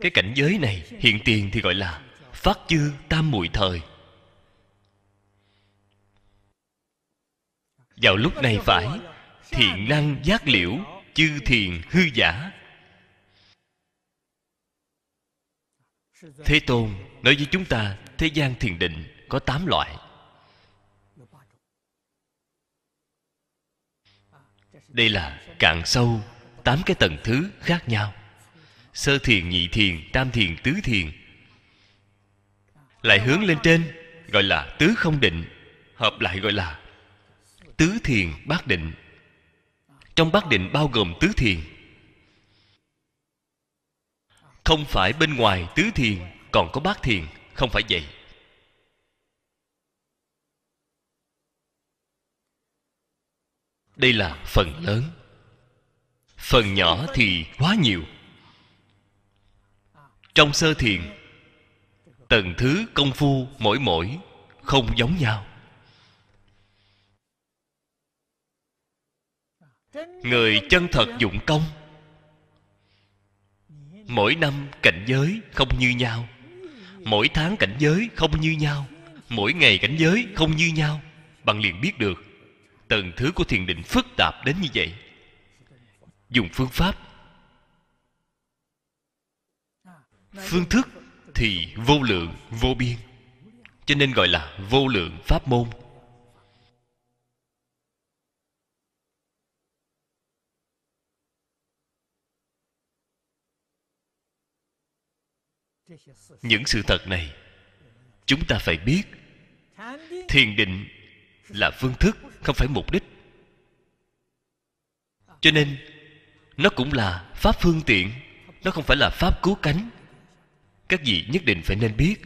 cái cảnh giới này hiện tiền thì gọi là phát chư tam muội thời. Vào lúc này phải, thiện năng giác liễu, chư thiền hư giả. Thế tôn nói với chúng ta, thế gian thiền định có tám loại. Đây là cạn sâu, tám cái tầng thứ khác nhau sơ thiền, nhị thiền, tam thiền, tứ thiền. Lại hướng lên trên, gọi là tứ không định, hợp lại gọi là tứ thiền, bát định. Trong bát định bao gồm tứ thiền. Không phải bên ngoài tứ thiền, còn có bát thiền, không phải vậy? Đây là phần lớn. Phần nhỏ thì quá nhiều trong sơ thiền tầng thứ công phu mỗi mỗi không giống nhau. Người chân thật dụng công, mỗi năm cảnh giới không như nhau, mỗi tháng cảnh giới không như nhau, mỗi ngày cảnh giới không như nhau. Bạn liền biết được tầng thứ của thiền định phức tạp đến như vậy. Dùng phương pháp phương thức thì vô lượng, vô biên. Cho nên gọi là vô lượng pháp môn. Những sự thật này chúng ta phải biết. Thiền định là phương thức, không phải mục đích. Cho nên nó cũng là pháp phương tiện, nó không phải là pháp cứu cánh các vị nhất định phải nên biết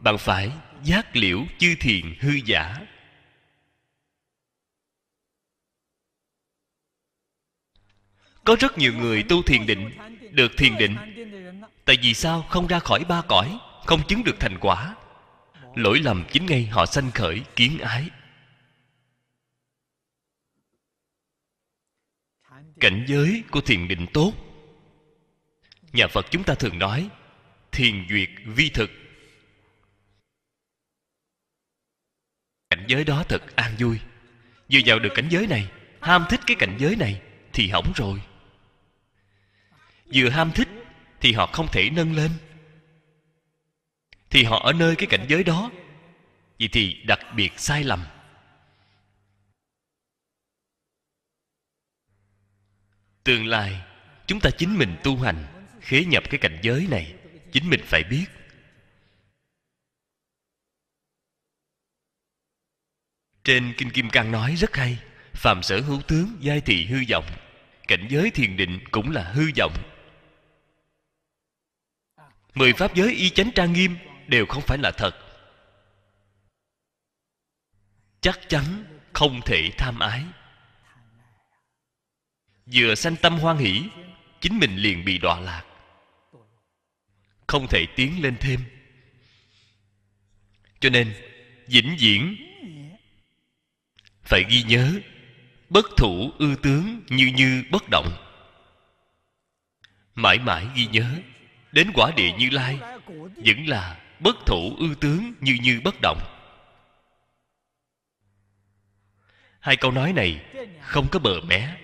bạn phải giác liễu chư thiền hư giả. Có rất nhiều người tu thiền định, được thiền định. Tại vì sao không ra khỏi ba cõi, không chứng được thành quả? Lỗi lầm chính ngay họ sanh khởi kiến ái. Cảnh giới của thiền định tốt. Nhà phật chúng ta thường nói thiền duyệt vi thực. Cảnh giới đó thật an vui. Vừa vào được cảnh giới này, ham thích cái cảnh giới này thì hỏng rồi. Vừa ham thích thì họ không thể nâng lên. Thì họ ở nơi cái cảnh giới đó, vậy thì đặc biệt sai lầm. Tương lai, chúng ta chính mình tu hành, khế nhập cái cảnh giới này chính mình phải biết. Trên kinh kim cang nói rất hay phàm sở hữu tướng giai thị hư vọng, cảnh giới thiền định cũng là hư vọng. Mười pháp giới y chánh trang nghiêm đều không phải là thật. Chắc chắn không thể tham ái. Vừa sanh tâm hoan hỷ, chính mình liền bị đọa lạc không thể tiến lên thêm. Cho nên, vĩnh viễn phải ghi nhớ bất thủ ư tướng như như bất động. Mãi mãi ghi nhớ đến quả địa như lai vẫn là bất thủ ư tướng như như bất động. Hai câu nói này không có bờ mé.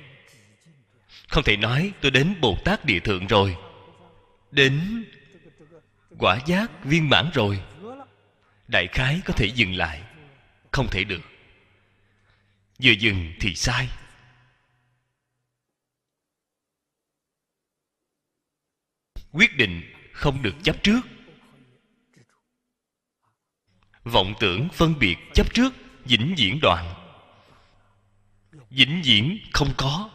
Không thể nói tôi đến bồ tát địa thượng rồi. Đến quả giác viên mãn rồi. Đại khái có thể dừng lại. Không thể được. Vừa dừng thì sai. Quyết định không được chấp trước. Vọng tưởng phân biệt chấp trước, vĩnh viễn đoạn. Vĩnh viễn không có.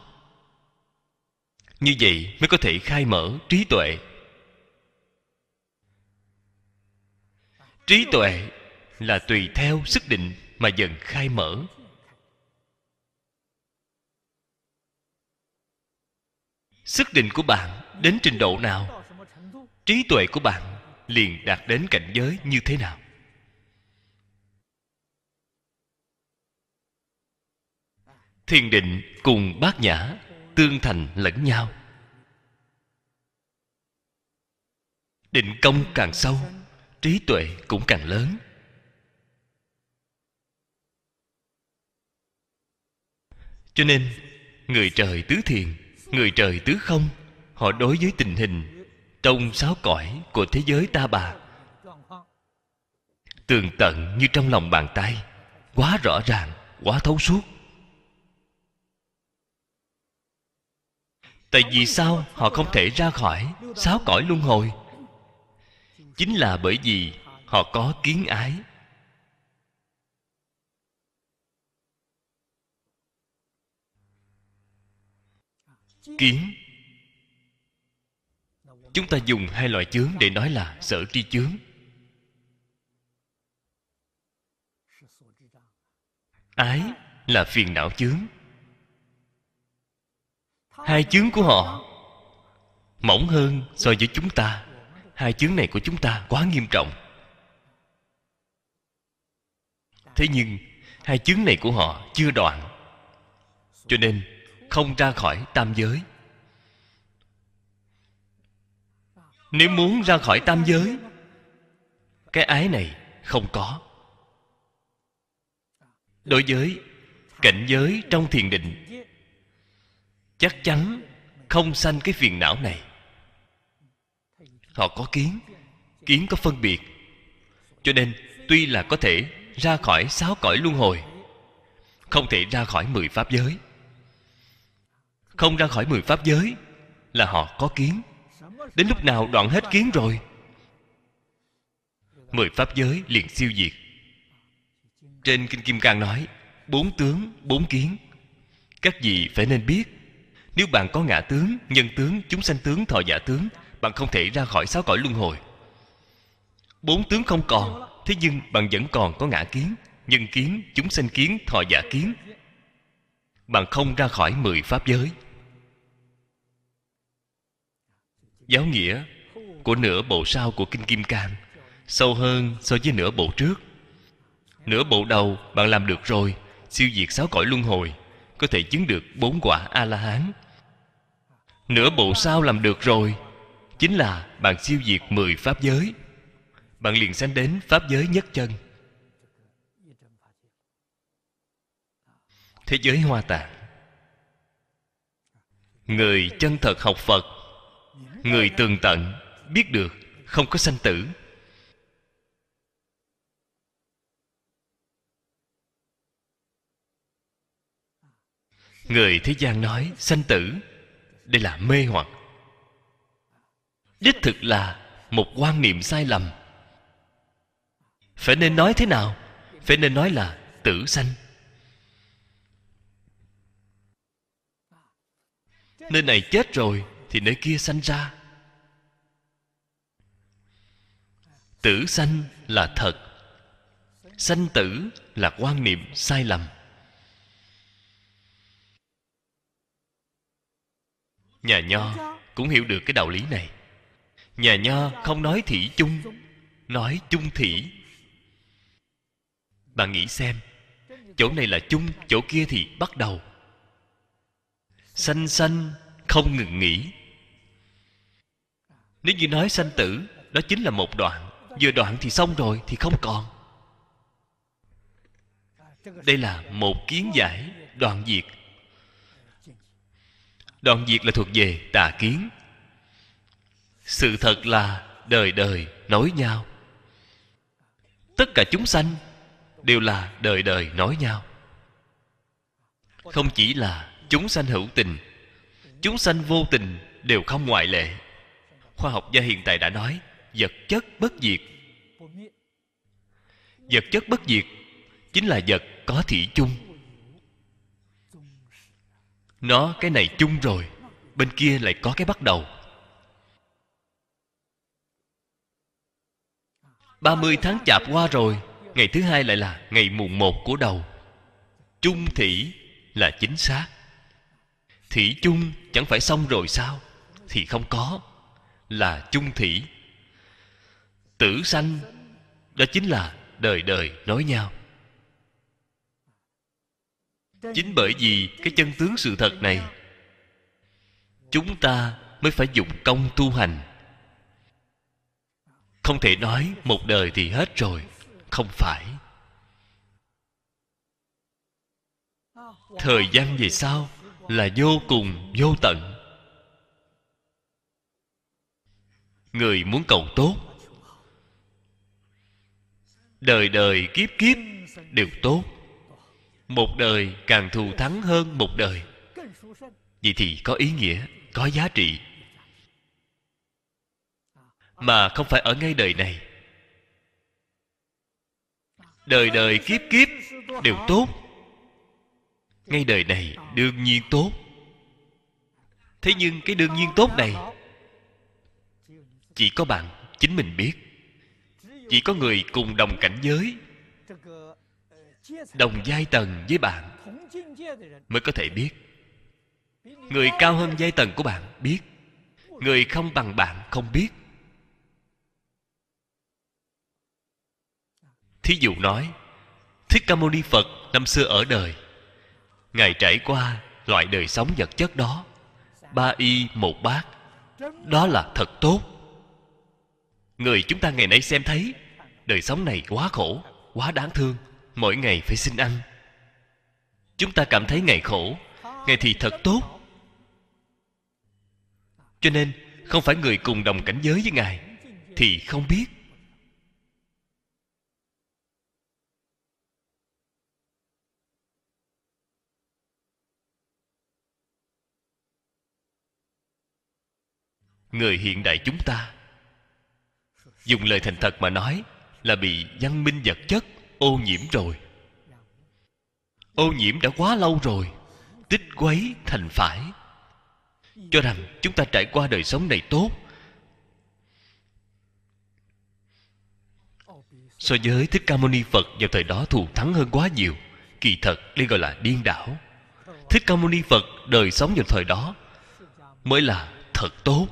Như vậy mới có thể khai mở trí tuệ. Trí tuệ là tùy theo sức định mà dần khai mở. Sức định của bạn đến trình độ nào, trí tuệ của bạn liền đạt đến cảnh giới như thế nào. Thiền định cùng bát nhã tương thành lẫn nhau. Định công càng sâu trí tuệ cũng càng lớn. Cho nên, người trời tứ thiền, người trời tứ không, họ đối với tình hình, trong sáu cõi của thế giới ta bà. Tường tận như trong lòng bàn tay, quá rõ ràng, quá thấu suốt. Tại vì sao họ không thể ra khỏi sáu cõi luân hồi? Chính là bởi vì họ có kiến ái. Kiến. Chúng ta dùng hai loại chướng để nói là sở tri chướng. Ái là phiền não chướng. Hai chướng của họ mỏng hơn so với chúng ta hai chướng này của chúng ta quá nghiêm trọng. Thế nhưng, hai chướng này của họ chưa đoạn. Cho nên, không ra khỏi tam giới. Nếu muốn ra khỏi tam giới, cái ái này không có. Đối với cảnh giới trong thiền định, chắc chắn không sanh cái phiền não này họ có kiến kiến có phân biệt. Cho nên, tuy là có thể ra khỏi sáu cõi luân hồi, không thể ra khỏi mười pháp giới. Không ra khỏi mười pháp giới là họ có kiến. Đến lúc nào đoạn hết kiến rồi, mười pháp giới liền siêu diệt. Trên kinh kim cang nói, bốn tướng, bốn kiến. Các vị phải nên biết, nếu bạn có ngã tướng, nhân tướng, chúng sanh tướng, thọ giả tướng bạn không thể ra khỏi sáu cõi luân hồi. Bốn tướng không còn, thế nhưng bạn vẫn còn có ngã kiến. Nhân kiến, chúng sanh kiến, thọ giả kiến. Bạn không ra khỏi mười pháp giới. Giáo nghĩa của nửa bộ sau của kinh kim cang sâu hơn so với nửa bộ trước. Nửa bộ đầu bạn làm được rồi, siêu diệt sáu cõi luân hồi, có thể chứng được bốn quả a la hán. Nửa bộ sau làm được rồi chính là bạn siêu diệt mười pháp giới. Bạn liền sanh đến pháp giới nhất chân. Thế giới hoa tạng. Người chân thật học phật, người tường tận, biết được không có sanh tử. Người thế gian nói sanh tử, đây là mê hoặc đích thực là một quan niệm sai lầm. Phải nên nói thế nào? Phải nên nói là tử sanh. Nơi này chết rồi thì nơi kia sanh ra. Tử sanh là thật. Sanh tử là quan niệm sai lầm. Nhà nho cũng hiểu được cái đạo lý này nhà nho không nói thị chung, nói chung thị. Bạn nghĩ xem, chỗ này là chung, chỗ kia thì bắt đầu. Sanh sanh, không ngừng nghỉ. Nếu như nói sanh tử, đó chính là một đoạn. Vừa đoạn thì xong rồi, thì không còn. Đây là một kiến giải, đoạn diệt. Đoạn diệt là thuộc về tà kiến sự thật là đời đời nói nhau. Tất cả chúng sanh đều là đời đời nói nhau. Không chỉ là chúng sanh hữu tình, chúng sanh vô tình đều không ngoại lệ. Khoa học gia hiện tại đã nói, vật chất bất diệt. Vật chất bất diệt chính là vật có thị chung. Nó cái này chung rồi, bên kia lại có cái bắt đầu. 30 tháng chạp qua rồi, Ngày thứ hai lại là ngày mùng một của đầu. Chung thủy là chính xác. Thủy chung chẳng phải xong rồi sao? Thì không có, Là chung thủy. Tử sanh, Đó chính là đời đời nói nhau. Chính bởi vì cái chân tướng sự thật này, Chúng ta mới phải dụng công tu hành không thể nói một đời thì hết rồi, không phải. Thời gian về sau là vô cùng, vô tận. Người muốn cầu tốt, đời đời kiếp kiếp đều tốt. Một đời càng thù thắng hơn một đời. Vậy thì có ý nghĩa, có giá trị mà không phải ở ngay đời này. Đời đời kiếp kiếp đều tốt. Ngay đời này đương nhiên tốt. Thế nhưng cái đương nhiên tốt này, chỉ có bạn chính mình biết. Chỉ có người cùng đồng cảnh giới, đồng giai tầng với bạn mới có thể biết. Người cao hơn giai tầng của bạn biết, người không bằng bạn không biết. thí dụ nói, thích ca mâu ni phật năm xưa ở đời. Ngài trải qua loại đời sống vật chất đó, ba y một bát, đó là thật tốt. Người chúng ta ngày nay xem thấy, đời sống này quá khổ, quá đáng thương, mỗi ngày phải xin ăn. Chúng ta cảm thấy ngày khổ, ngày thì thật tốt. Cho nên, không phải người cùng đồng cảnh giới với ngài, thì không biết. người hiện đại chúng ta. Dùng lời thành thật mà nói là bị văn minh vật chất ô nhiễm rồi. Ô nhiễm đã quá lâu rồi, tích quấy thành phải. Cho rằng chúng ta trải qua đời sống này tốt. So với thích ca mâu ni phật vào thời đó thù thắng hơn quá nhiều, kỳ thật đây gọi là điên đảo. Thích ca mâu ni phật đời sống vào thời đó mới là thật tốt.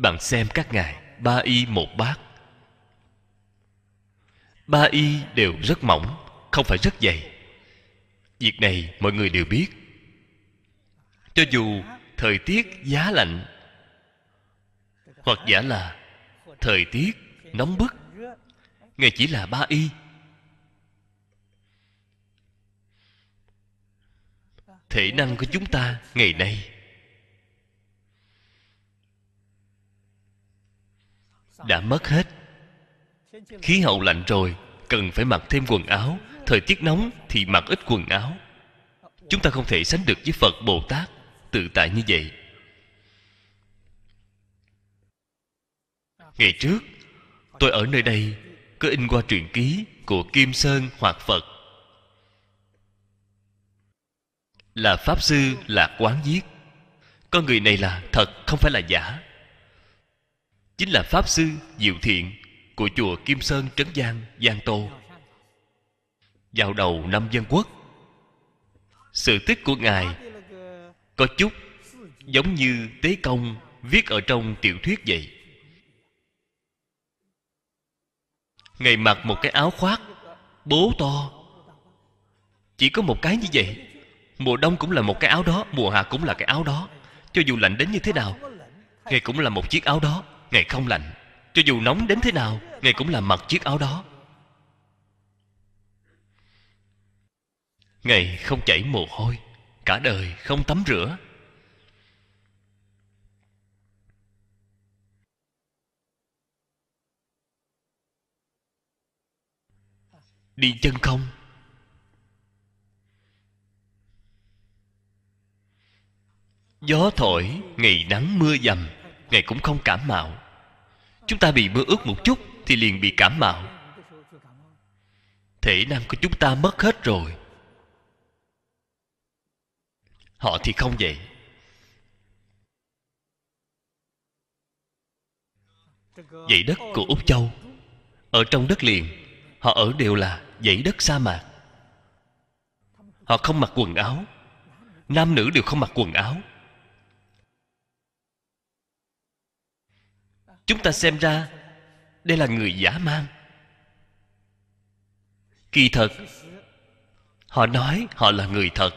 Bạn xem các ngài, Ba y một bát. Ba y đều rất mỏng, Không phải rất dày. Việc này mọi người đều biết. Cho dù thời tiết giá lạnh, Hoặc giả là thời tiết nóng bức, Ngài chỉ là ba y. Thể năng của chúng ta ngày nay đã mất hết. Khí hậu lạnh rồi, cần phải mặc thêm quần áo. Thời tiết nóng thì mặc ít quần áo. Chúng ta không thể sánh được với phật bồ tát, tự tại như vậy. Ngày trước, tôi ở nơi đây, có in qua truyền ký của kim sơn hoặc phật. Là pháp sư lạc quán viết. Con người này là thật, không phải là giả chính là pháp sư diệu thiện của chùa kim sơn trấn giang giang tô. Vào đầu năm dân quốc, sự tích của ngài có chút giống như tế công viết ở trong tiểu thuyết vậy. Ngày mặc một cái áo khoác, bố to. Chỉ có một cái như vậy, mùa đông cũng là một cái áo đó, mùa hạ cũng là cái áo đó. Cho dù lạnh đến như thế nào, ngài cũng là một chiếc áo đó. Ngài không lạnh Cho dù nóng đến thế nào Ngài cũng làm mặc chiếc áo đó. Ngài không chảy mồ hôi Cả đời không tắm rửa. Đi chân không. Gió thổi, ngày nắng mưa dầm Ngài cũng không cảm mạo. Chúng ta bị mưa ướt một chút Thì liền bị cảm mạo. Thể năng của chúng ta mất hết rồi. Họ thì không vậy. Dãy đất của Úc Châu, Ở trong đất liền, Họ ở đều là dãy đất sa mạc. Họ không mặc quần áo, Nam nữ đều không mặc quần áo. chúng ta xem ra, đây là người giả mang. Kỳ thật, họ nói họ là người thật.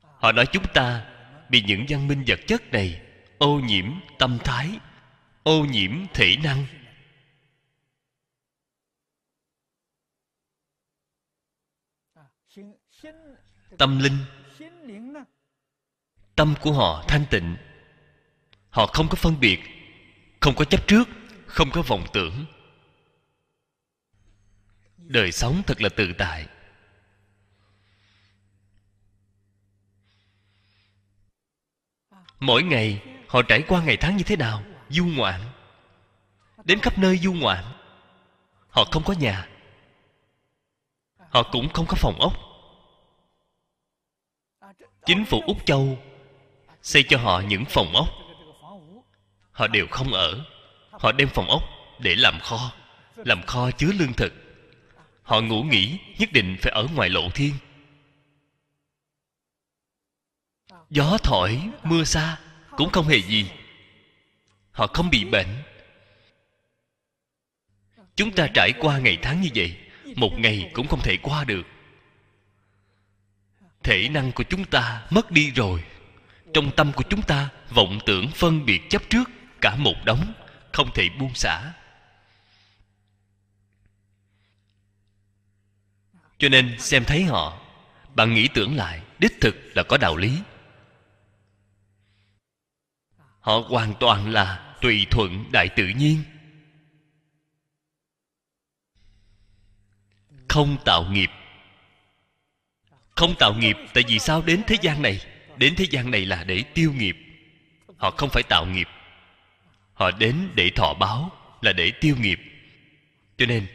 Họ nói chúng ta bị những văn minh vật chất này ô nhiễm tâm thái, ô nhiễm thể năng. Tâm linh, tâm của họ thanh tịnh họ không có phân biệt, không có chấp trước, không có vọng tưởng. Đời sống thật là tự tại. Mỗi ngày, họ trải qua ngày tháng như thế nào? Du ngoạn. Đến khắp nơi du ngoạn. Họ không có nhà. Họ cũng không có phòng ốc. Chính phủ úc châu xây cho họ những phòng ốc họ đều không ở. Họ đem phòng ốc để làm kho làm kho chứa lương thực. Họ ngủ nghỉ, nhất định phải ở ngoài lộ thiên. Gió thổi, mưa xa, cũng không hề gì. Họ không bị bệnh. Chúng ta trải qua ngày tháng như vậy, một ngày cũng không thể qua được. Thể năng của chúng ta mất đi rồi. Trong tâm của chúng ta vọng tưởng phân biệt chấp trước cả một đống, không thể buông xả. Cho nên xem thấy họ, bạn nghĩ tưởng lại, đích thực là có đạo lý. Họ hoàn toàn là tùy thuận đại tự nhiên. Không tạo nghiệp. Không tạo nghiệp tại vì sao đến thế gian này? Đến thế gian này là để tiêu nghiệp. Họ không phải tạo nghiệp họ đến để thọ báo, là để tiêu nghiệp. Cho nên,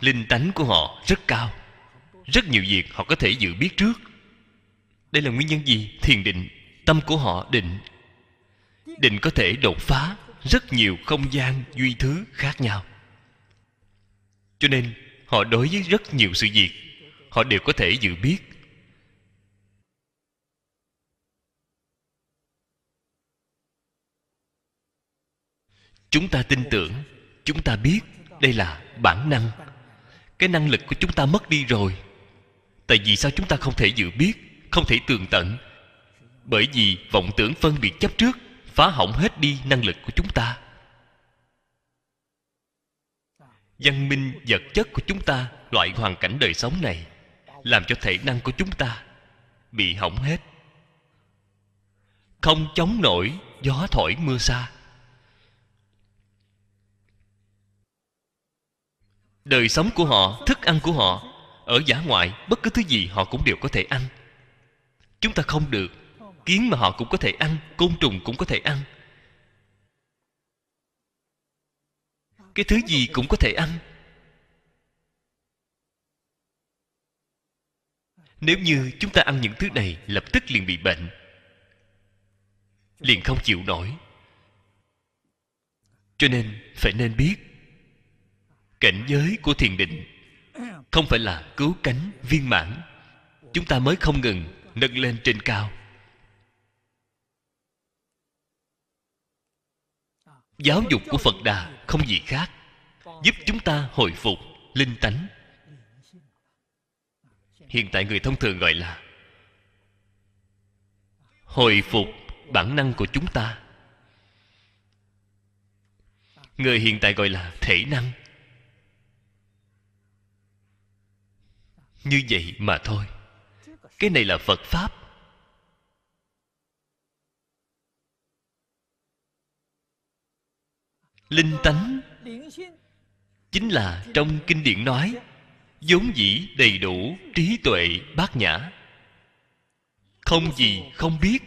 linh tánh của họ rất cao. Rất nhiều việc họ có thể dự biết trước. Đây là nguyên nhân gì? Thiền định, tâm của họ định. Định có thể đột phá rất nhiều không gian duy thứ khác nhau. Cho nên, họ đối với rất nhiều sự việc, họ đều có thể dự biết. Chúng ta tin tưởng, chúng ta biết đây là bản năng. Cái năng lực của chúng ta mất đi rồi. Tại vì sao chúng ta không thể dự biết, không thể tường tận? Bởi vì vọng tưởng phân biệt chấp trước, phá hỏng hết đi năng lực của chúng ta. Văn minh vật chất của chúng ta loại hoàn cảnh đời sống này, làm cho thể năng của chúng ta bị hỏng hết. Không chống nổi gió thổi mưa xa. Đời sống của họ, thức ăn của họ, ở giả ngoại, bất cứ thứ gì họ cũng đều có thể ăn. Chúng ta không được. Kiến mà họ cũng có thể ăn, côn trùng cũng có thể ăn. Cái thứ gì cũng có thể ăn. Nếu như chúng ta ăn những thứ này, lập tức liền bị bệnh. Liền không chịu nổi. Cho nên, phải nên biết cảnh giới của thiền định. Không phải là cứu cánh viên mãn. Chúng ta mới không ngừng nâng lên trên cao. Giáo dục của phật đà không gì khác. Giúp chúng ta hồi phục, linh tánh. Hiện tại người thông thường gọi là hồi phục bản năng của chúng ta. Người hiện tại gọi là thể năng. Như vậy mà thôi. Cái này là phật pháp. Linh tánh chính là trong kinh điển nói, vốn dĩ đầy đủ trí tuệ bát nhã. Không gì không biết,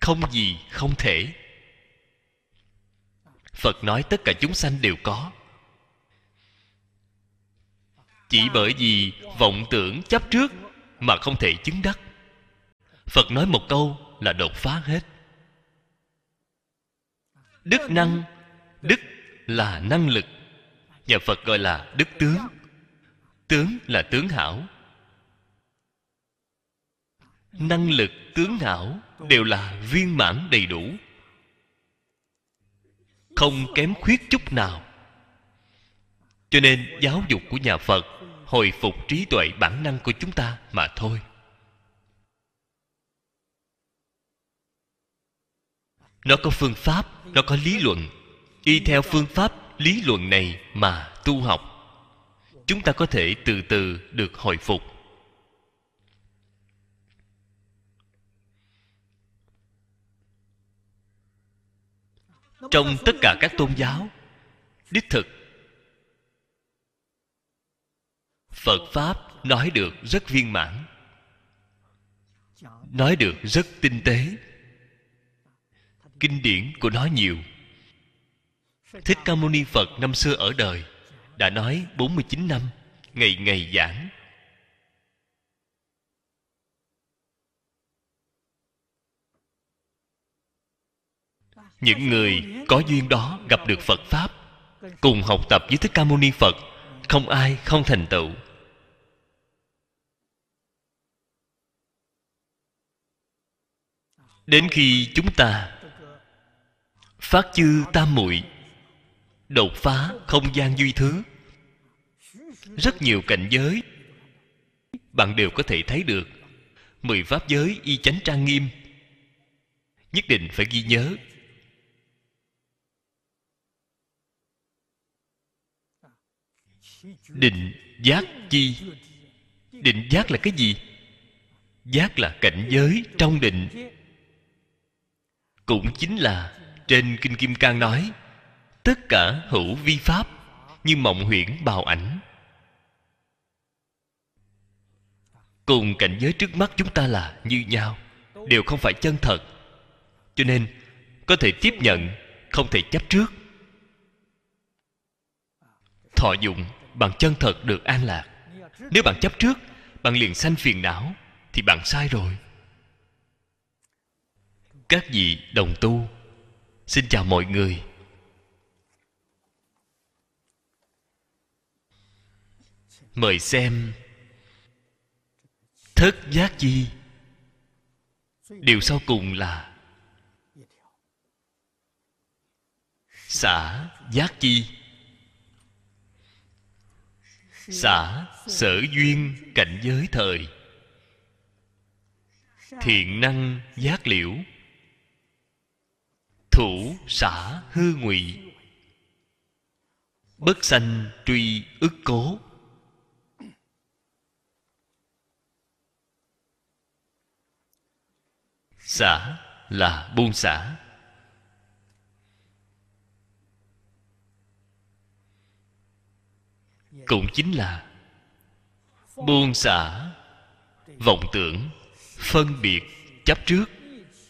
không gì không thể. Phật nói tất cả chúng sanh đều có chỉ bởi vì vọng tưởng chấp trước mà không thể chứng đắc. Phật nói một câu là đột phá hết. Đức năng, đức là năng lực. Nhà phật gọi là đức tướng. Tướng là tướng hảo. Năng lực, tướng hảo đều là viên mãn đầy đủ. Không kém khuyết chút nào. Cho nên giáo dục của nhà phật hồi phục trí tuệ bản năng của chúng ta mà thôi. Nó có phương pháp, nó có lý luận. Y theo phương pháp lý luận này mà tu học. Chúng ta có thể từ từ được hồi phục. Trong tất cả các tôn giáo, đích thực phật pháp nói được rất viên mãn, nói được rất tinh tế. Kinh điển của nó nhiều. Thích ca mâu ni phật năm xưa ở đời đã nói 49 năm, ngày ngày giảng. Những người có duyên đó gặp được phật pháp, cùng học tập với thích ca mâu ni phật, không ai không thành tựu. Đến khi chúng ta phát chư tam muội đột phá không gian duy thứ, rất nhiều cảnh giới bạn đều có thể thấy được. Mười pháp giới y chánh trang nghiêm, nhất định phải ghi nhớ. Định giác chi? Định giác là cái gì? Giác là cảnh giới trong định cũng chính là trên kinh kim cang nói, tất cả hữu vi pháp như mộng huyễn bào ảnh. Cùng cảnh giới trước mắt chúng ta là như nhau, đều không phải chân thật, cho nên có thể tiếp nhận, không thể chấp trước. Thọ dụng bằng chân thật được an lạc. Nếu bạn chấp trước, bạn liền sanh phiền não thì bạn sai rồi các vị đồng tu. Xin chào mọi người. Mời xem thất giác chi. Điều sau cùng là xả giác chi. Xả sở duyên cảnh giới thời. Thiện năng giác liễu thủ xả hư ngụy. Bất sanh truy ức cố. Xả là buông xả cũng chính là buông xả vọng tưởng phân biệt chấp trước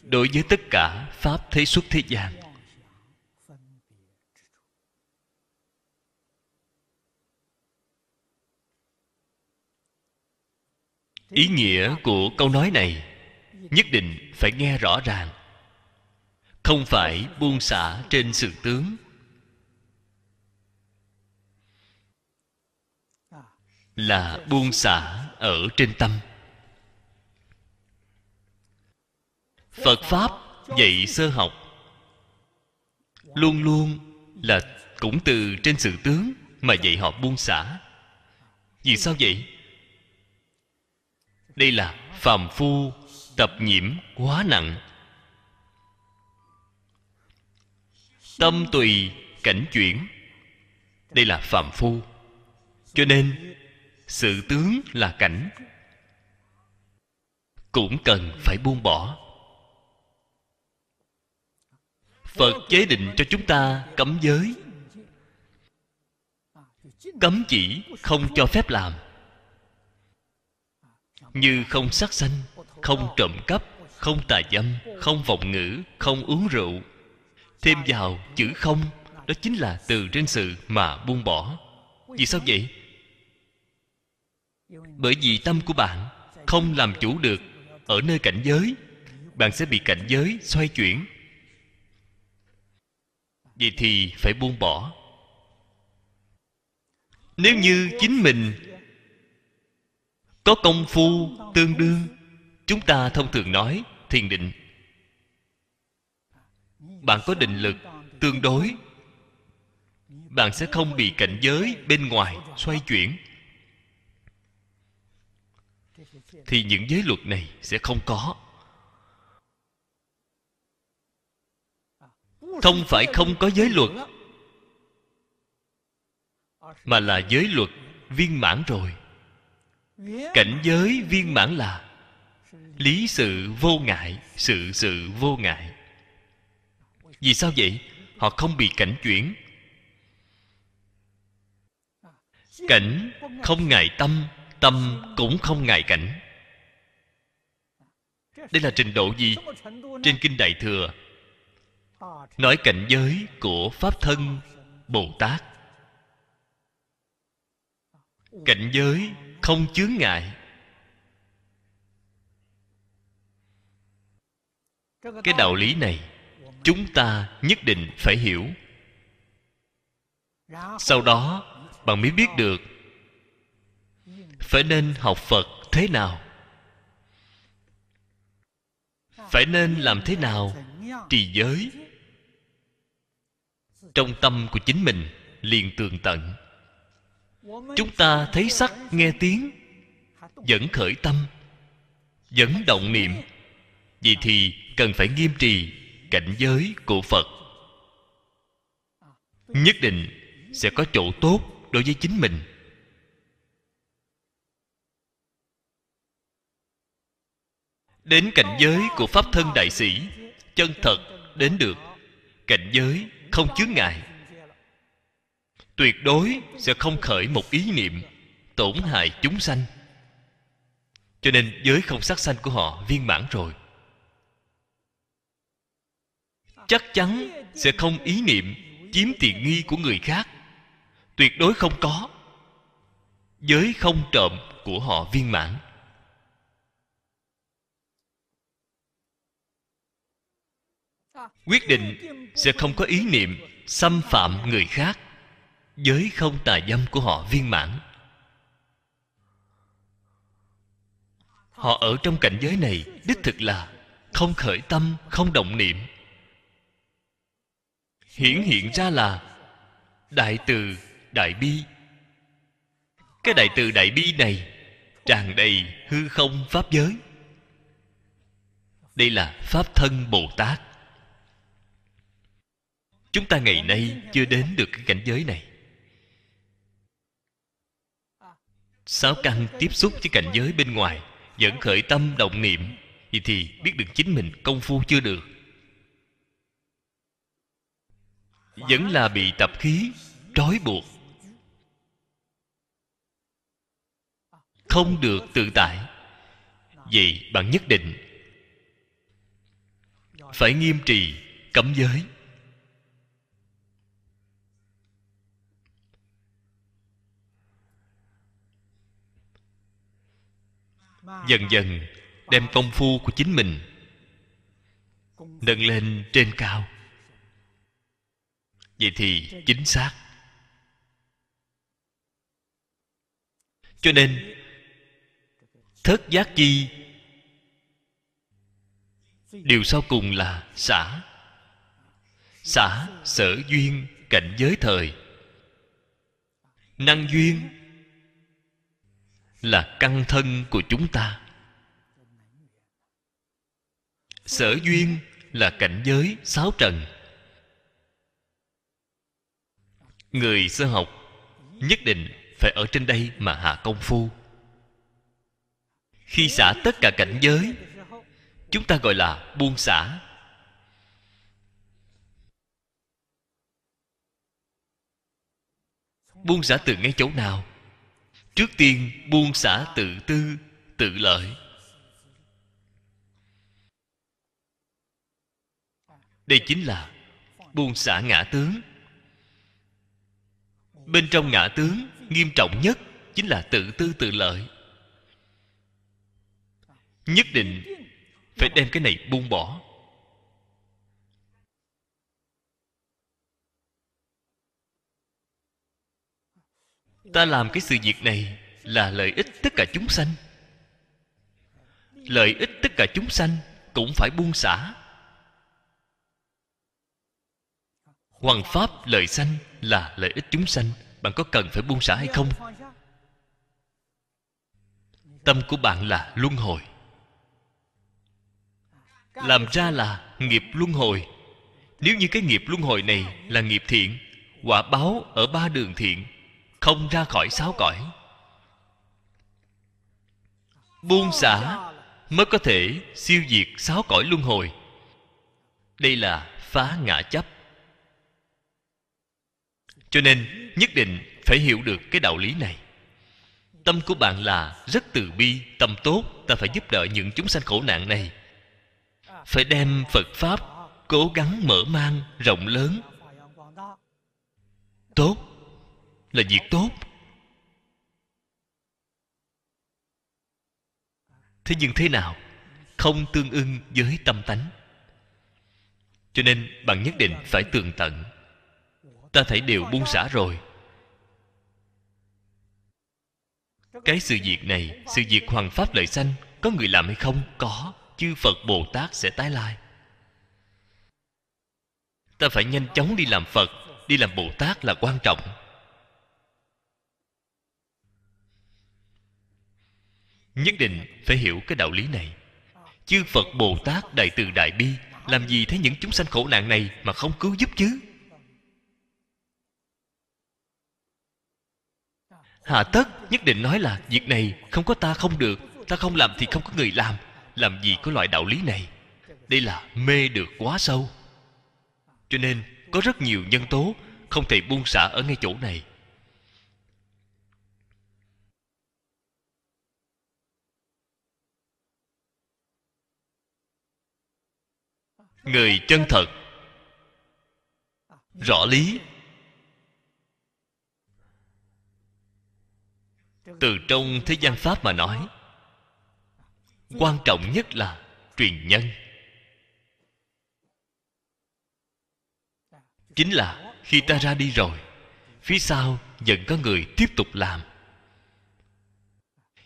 đối với tất cả pháp, thế xuất, thế gian. Ý nghĩa của câu nói này nhất định phải nghe rõ ràng. Không phải buông xả trên sự tướng. Là buông xả ở trên tâm. Phật pháp dạy sơ học. Luôn luôn là cũng từ trên sự tướng mà dạy họ buông xả. Vì sao vậy? Đây là phàm phu tập nhiễm quá nặng. Tâm tùy cảnh chuyển. Đây là phàm phu. Cho nên, sự tướng là cảnh. Cũng cần phải buông bỏ. Phật chế định cho chúng ta cấm giới. Cấm chỉ không cho phép làm. Như không sát sanh, không trộm cắp, không tà dâm, không vọng ngữ, không uống rượu. Thêm vào chữ không, đó chính là từ trên sự mà buông bỏ. Vì sao vậy? Bởi vì tâm của bạn không làm chủ được ở nơi cảnh giới, bạn sẽ bị cảnh giới xoay chuyển vậy thì phải buông bỏ. Nếu như chính mình có công phu tương đương, chúng ta thông thường nói, thiền định. Bạn có định lực tương đối, bạn sẽ không bị cảnh giới bên ngoài xoay chuyển. Thì những giới luật này sẽ không có. Không phải không có giới luật, mà là giới luật viên mãn rồi. Cảnh giới viên mãn là lý sự vô ngại, sự sự vô ngại. Vì sao vậy? Họ không bị cảnh chuyển. Cảnh không ngại tâm tâm cũng không ngại cảnh. Đây là trình độ gì? Trên kinh đại thừa nói cảnh giới của pháp thân, bồ tát. Cảnh giới không chướng ngại. Cái đạo lý này, chúng ta nhất định phải hiểu. Sau đó, bạn mới biết được phải nên học phật thế nào. Phải nên làm thế nào trì giới trong tâm của chính mình, liền tường tận. Chúng ta thấy sắc, nghe tiếng, vẫn khởi tâm, vẫn động niệm. Vì thì cần phải nghiêm trì cảnh giới của phật. Nhất định sẽ có chỗ tốt đối với chính mình. Đến cảnh giới của pháp thân đại sĩ, chân thật đến được. Cảnh giới không chướng ngại. Tuyệt đối sẽ không khởi một ý niệm tổn hại chúng sanh. Cho nên giới không sát sanh của họ viên mãn rồi. Chắc chắn sẽ không ý niệm chiếm tiện nghi của người khác. Tuyệt đối không có. Giới không trộm của họ viên mãn. Quyết định sẽ không có ý niệm xâm phạm người khác giới không tà dâm của họ viên mãn. Họ ở trong cảnh giới này, đích thực là không khởi tâm, không động niệm. Hiển hiện ra là đại từ đại bi. Cái đại từ đại bi này tràn đầy hư không pháp giới. Đây là pháp thân bồ tát chúng ta ngày nay chưa đến được cái cảnh giới này. Sáu căn tiếp xúc với cảnh giới bên ngoài, vẫn khởi tâm động niệm, thì thì biết được chính mình công phu chưa được. Vẫn là bị tập khí, trói buộc. Không được tự tại. Vậy bạn nhất định phải nghiêm trì cấm giới. Dần dần đem công phu của chính mình nâng lên trên cao. Vậy thì chính xác. Cho nên, thất giác chi, điều sau cùng là xả. Xả sở duyên cảnh giới thời. Năng duyên là căn thân của chúng ta. Sở duyên là cảnh giới sáu trần. Người sơ học nhất định phải ở trên đây mà hạ công phu. Khi xả tất cả cảnh giới, chúng ta gọi là buông xả. Buông xả từ ngay chỗ nào? Trước tiên buông xả tự tư, tự lợi. Đây chính là buông xả ngã tướng. Bên trong ngã tướng nghiêm trọng nhất chính là tự tư tự lợi. Nhất định phải đem cái này buông bỏ. Ta làm cái sự việc này là lợi ích tất cả chúng sanh. Lợi ích tất cả chúng sanh cũng phải buông xả. Hoàng pháp lợi sanh là lợi ích chúng sanh. Bạn có cần phải buông xả hay không? Tâm của bạn là luân hồi. Làm ra là nghiệp luân hồi. Nếu như cái nghiệp luân hồi này là nghiệp thiện, Quả báo ở ba đường thiện không ra khỏi sáu cõi. Buông xả mới có thể siêu diệt sáu cõi luân hồi. Đây là phá ngã chấp. Cho nên nhất định phải hiểu được cái đạo lý này. Tâm của bạn là rất từ bi, tâm tốt, ta phải giúp đỡ những chúng sanh khổ nạn này. Phải đem phật pháp cố gắng mở mang rộng lớn. Tốt là việc tốt. Thế nhưng thế nào không tương ưng với tâm tánh? Cho nên bạn nhất định phải tường tận. Ta thấy đều buông xả rồi. Cái sự việc này, sự việc hoàng pháp lợi sanh, có người làm hay không? Có, chư phật bồ tát sẽ tái lai. Ta phải nhanh chóng đi làm phật, đi làm bồ tát là quan trọng. Nhất định phải hiểu cái đạo lý này. Chư phật bồ tát đại từ đại bi, làm gì thấy những chúng sanh khổ nạn này mà không cứu giúp chứ? Hạ tất nhất định nói là, Việc này không có ta không được, Ta không làm thì không có người làm. Làm gì có loại đạo lý này? Đây là mê được quá sâu. Cho nên, có rất nhiều nhân tố Không thể buông xả ở ngay chỗ này. Người chân thật. Rõ lý. Từ trong thế gian pháp mà nói, quan trọng nhất là truyền nhân. Chính là khi ta ra đi rồi, phía sau vẫn có người tiếp tục làm.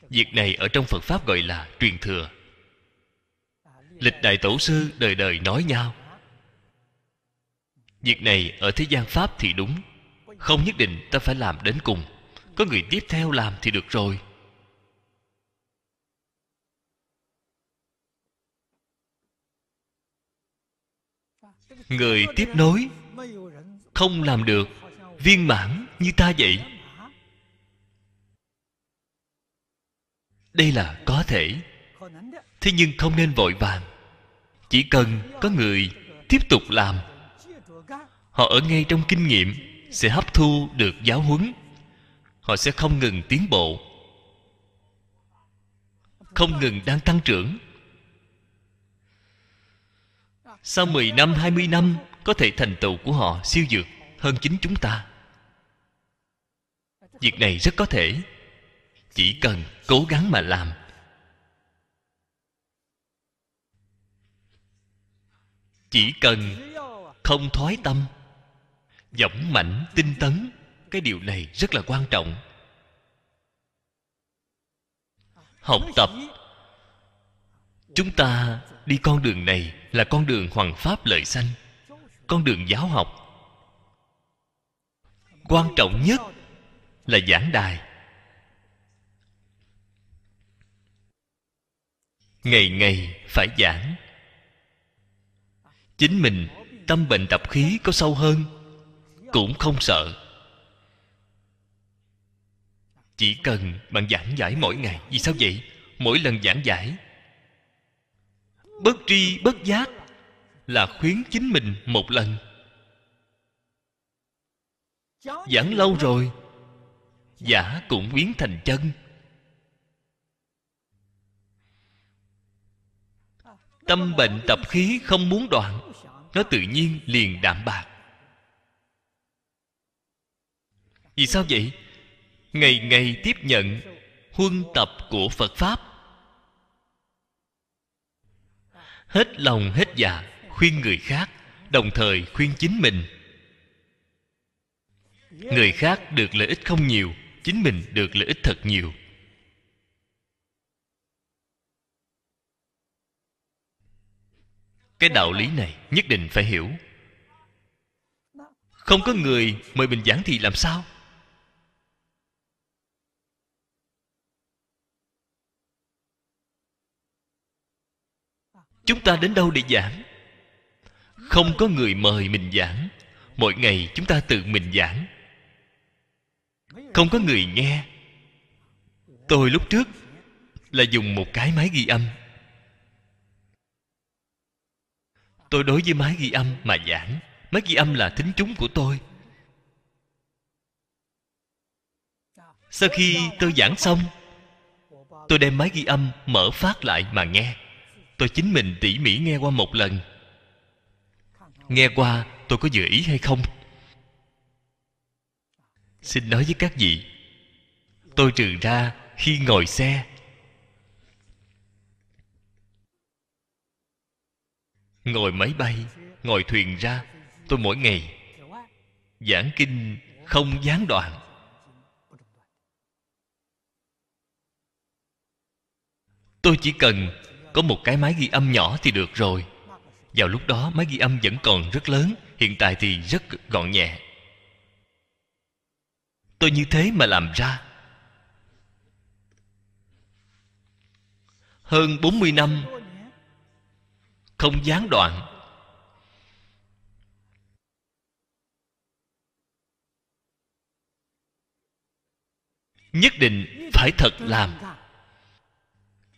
Việc này ở trong phật pháp gọi là truyền thừa lịch đại tổ sư đời đời nói nhau. Việc này ở thế gian pháp thì đúng. Không nhất định ta phải làm đến cùng. Có người tiếp theo làm thì được rồi. Người tiếp nối, không làm được, viên mãn như ta vậy. Đây là có thể. Thế nhưng không nên vội vàng chỉ cần có người tiếp tục làm họ ở ngay trong kinh nghiệm sẽ hấp thu được giáo huấn. Họ sẽ không ngừng tiến bộ không ngừng đang tăng trưởng. Sau 10 năm, 20 năm Có thể thành tựu của họ siêu dược hơn chính chúng ta. Việc này rất có thể Chỉ cần cố gắng mà làm. Chỉ cần không thoái tâm Dõng mãnh tinh tấn, cái điều này rất là quan trọng. Học tập, chúng ta đi con đường này là con đường hoàng pháp lợi sanh, con đường giáo học. Quan trọng nhất là giảng đài. Ngày ngày phải giảng chính mình, tâm bệnh tập khí có sâu hơn, cũng không sợ. Chỉ cần bạn giảng giải mỗi ngày, vì sao vậy? Mỗi lần giảng giải, bất tri, bất giác là khuyến chính mình một lần. Giảng lâu rồi, giả cũng biến thành chân. Tâm bệnh tập khí không muốn đoạn, nó tự nhiên liền đạm bạc. Vì sao vậy? Ngày ngày tiếp nhận huân tập của phật pháp. Hết lòng hết dạ khuyên người khác, đồng thời khuyên chính mình. Người khác được lợi ích không nhiều, chính mình được lợi ích thật nhiều. Cái đạo lý này nhất định phải hiểu. Không có người mời mình giảng thì làm sao? Chúng ta đến đâu để giảng? Không có người mời mình giảng, mỗi ngày chúng ta tự mình giảng. Không có người nghe. Tôi lúc trước là dùng một cái máy ghi âm. Tôi đối với máy ghi âm mà giảng máy ghi âm là thính chúng của tôi. Sau khi tôi giảng xong, tôi đem máy ghi âm mở phát lại mà nghe. Tôi chính mình tỉ mỉ nghe qua một lần. Nghe qua, tôi có vừa ý hay không? Xin nói với các vị, tôi trừ ra khi ngồi xe ngồi máy bay, ngồi thuyền ra, tôi mỗi ngày giảng kinh không gián đoạn. Tôi chỉ cần có một cái máy ghi âm nhỏ thì được rồi. Vào lúc đó, máy ghi âm vẫn còn rất lớn, hiện tại thì rất gọn nhẹ. Tôi như thế mà làm ra. Hơn 40 năm không gián đoạn. Nhất định phải thật làm.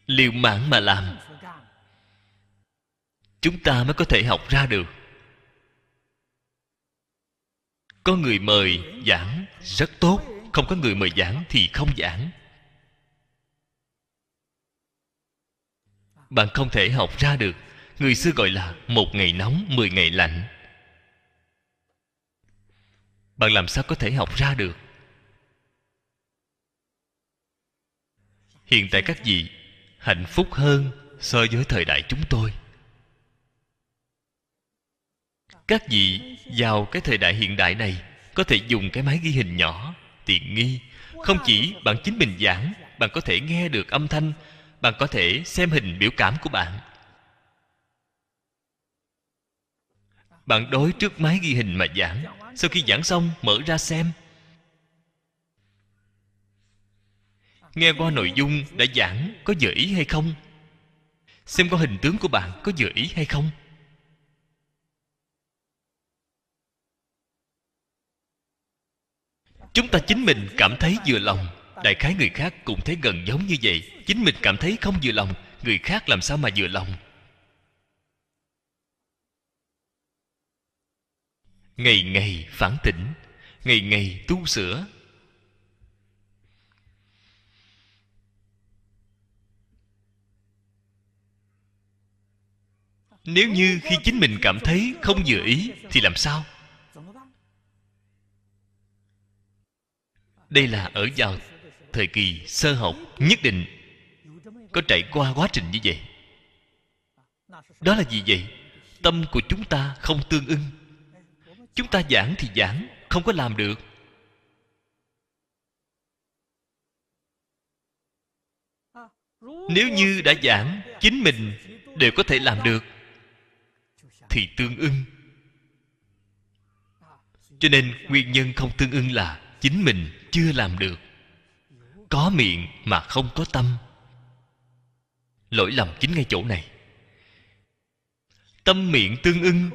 Liều mạng mà làm. Chúng ta mới có thể học ra được. Có người mời giảng rất tốt, không có người mời giảng thì không giảng. Bạn không thể học ra được người xưa gọi là một ngày nóng, mười ngày lạnh. Bạn làm sao có thể học ra được? Hiện tại các vị hạnh phúc hơn so với thời đại chúng tôi. Các vị vào cái thời đại hiện đại này có thể dùng cái máy ghi hình nhỏ, tiện nghi. Không chỉ bạn chính mình giảng, bạn có thể nghe được âm thanh, bạn có thể xem hình biểu cảm của bạn. Bạn đối trước máy ghi hình mà giảng. Sau khi giảng xong, mở ra xem. Nghe qua nội dung đã giảng, có dự ý hay không? Xem qua hình tướng của bạn, có dự ý hay không? Chúng ta chính mình cảm thấy vừa lòng. Đại khái người khác cũng thấy gần giống như vậy. Chính mình cảm thấy không vừa lòng. Người khác làm sao mà vừa lòng? Ngày ngày phản tỉnh, ngày ngày tu sửa. Nếu như khi chính mình cảm thấy không vừa ý, thì làm sao? Đây là ở vào thời kỳ sơ học nhất định. Có trải qua quá trình như vậy. Đó là gì vậy, tâm của chúng ta không tương ưng chúng ta giảng thì giảng, không có làm được. Nếu như đã giảng, chính mình đều có thể làm được, thì tương ưng. Cho nên nguyên nhân không tương ưng là chính mình chưa làm được. Có miệng mà không có tâm. Lỗi lầm chính ngay chỗ này. Tâm miệng tương ưng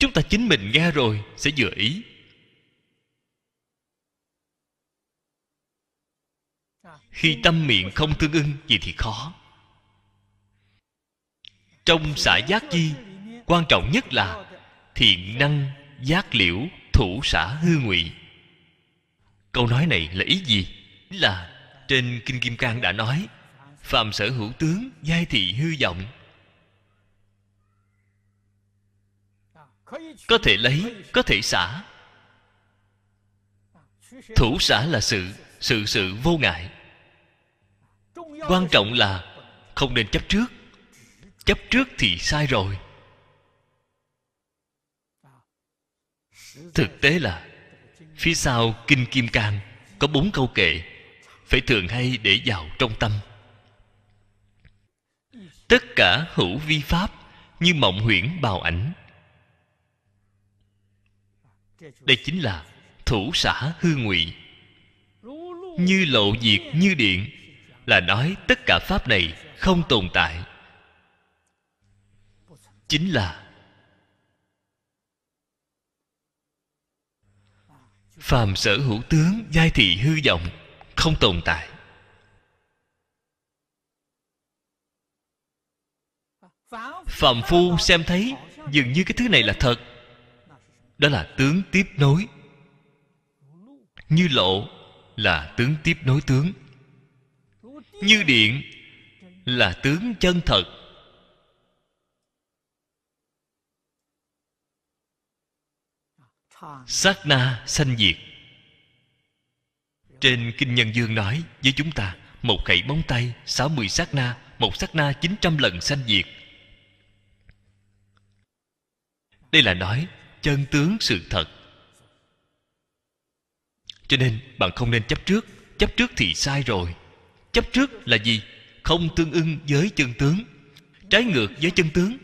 chúng ta chính mình nghe rồi, sẽ vừa ý. Khi tâm miệng không tương ưng gì thì khó. Trong xã giác chi, quan trọng nhất là thiện năng, giác liễu, thủ xã hư ngụy. Câu nói này là ý gì? Là trên kinh kim cang đã nói, phàm sở hữu tướng, giai thị hư vọng. Có thể lấy, có thể xả. Thủ xả là sự sự sự vô ngại. Quan trọng là không nên chấp trước. Chấp trước thì sai rồi. Thực tế là, phía sau kinh kim cang có bốn câu kệ phải thường hay để vào trong tâm. Tất cả hữu vi pháp như mộng huyễn bào ảnh đây chính là thủ xã hư ngụy. Như lộ diệt như điện, là nói tất cả pháp này không tồn tại. Chính là phàm sở hữu tướng giai thị hư vọng không tồn tại. Phàm phu xem thấy dường như cái thứ này là thật đó là tướng tiếp nối. Như lộ là tướng tiếp nối tướng. Như điện là tướng chân thật. Sát na sanh diệt. Trên kinh nhân dương nói với chúng ta, một khẩy móng tay, sáu mươi sát na, một sát na chín trăm lần sanh diệt. Đây là nói chân tướng sự thật. Cho nên, bạn không nên chấp trước. Chấp trước thì sai rồi. Chấp trước là gì? Không tương ưng với chân tướng. Trái ngược với chân tướng.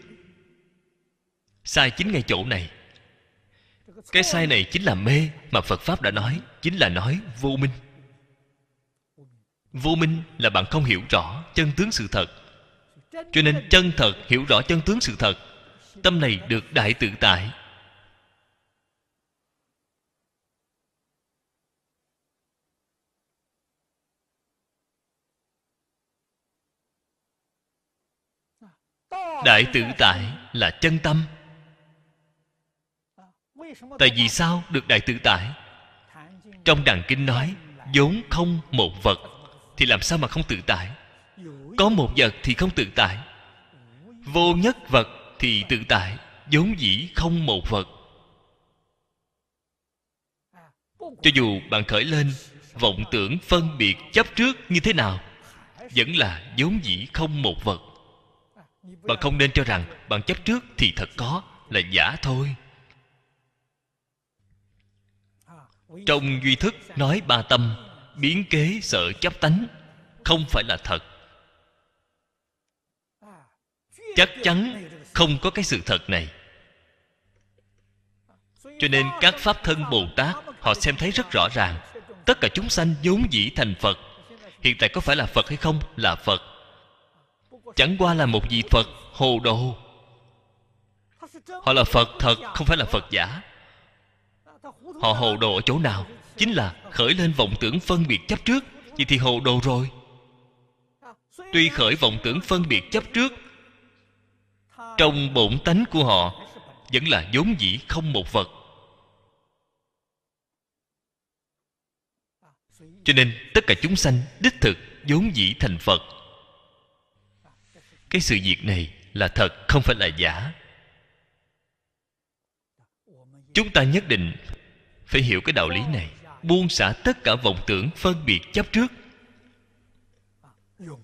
Sai chính ngay chỗ này. Cái sai này chính là mê mà phật pháp đã nói, chính là nói vô minh. Vô minh là bạn không hiểu rõ chân tướng sự thật. Cho nên chân thật hiểu rõ chân tướng sự thật, tâm này được đại tự tại. Đại tự tại là chân tâm. Tại vì sao được đại tự tại? Trong đàn kinh nói, vốn không một vật thì làm sao mà không tự tại? Có một vật thì không tự tại. Vô nhất vật thì tự tại, vốn dĩ không một vật. Cho dù bạn khởi lên, vọng tưởng phân biệt chấp trước như thế nào, vẫn là vốn dĩ không một vật bạn không nên cho rằng bạn chấp trước thì thật có, là giả thôi. Trong duy thức nói ba tâm, biến kế sợ chấp tánh, không phải là thật. Chắc chắn không có cái sự thật này. Cho nên các pháp thân bồ tát, họ xem thấy rất rõ ràng, tất cả chúng sanh vốn dĩ thành phật. Hiện tại có phải là phật hay không? Là phật chẳng qua là một vị phật hồ đồ. Họ là phật thật, không phải là phật giả. Họ hồ đồ ở chỗ nào? Chính là khởi lên vọng tưởng phân biệt chấp trước vậy thì hồ đồ rồi. Tuy khởi vọng tưởng phân biệt chấp trước, trong bổn tánh của họ vẫn là vốn dĩ không một vật. Cho nên tất cả chúng sanh đích thực vốn dĩ thành phật cái sự việc này là thật, không phải là giả. Chúng ta nhất định phải hiểu cái đạo lý này, buông xả tất cả vọng tưởng phân biệt chấp trước.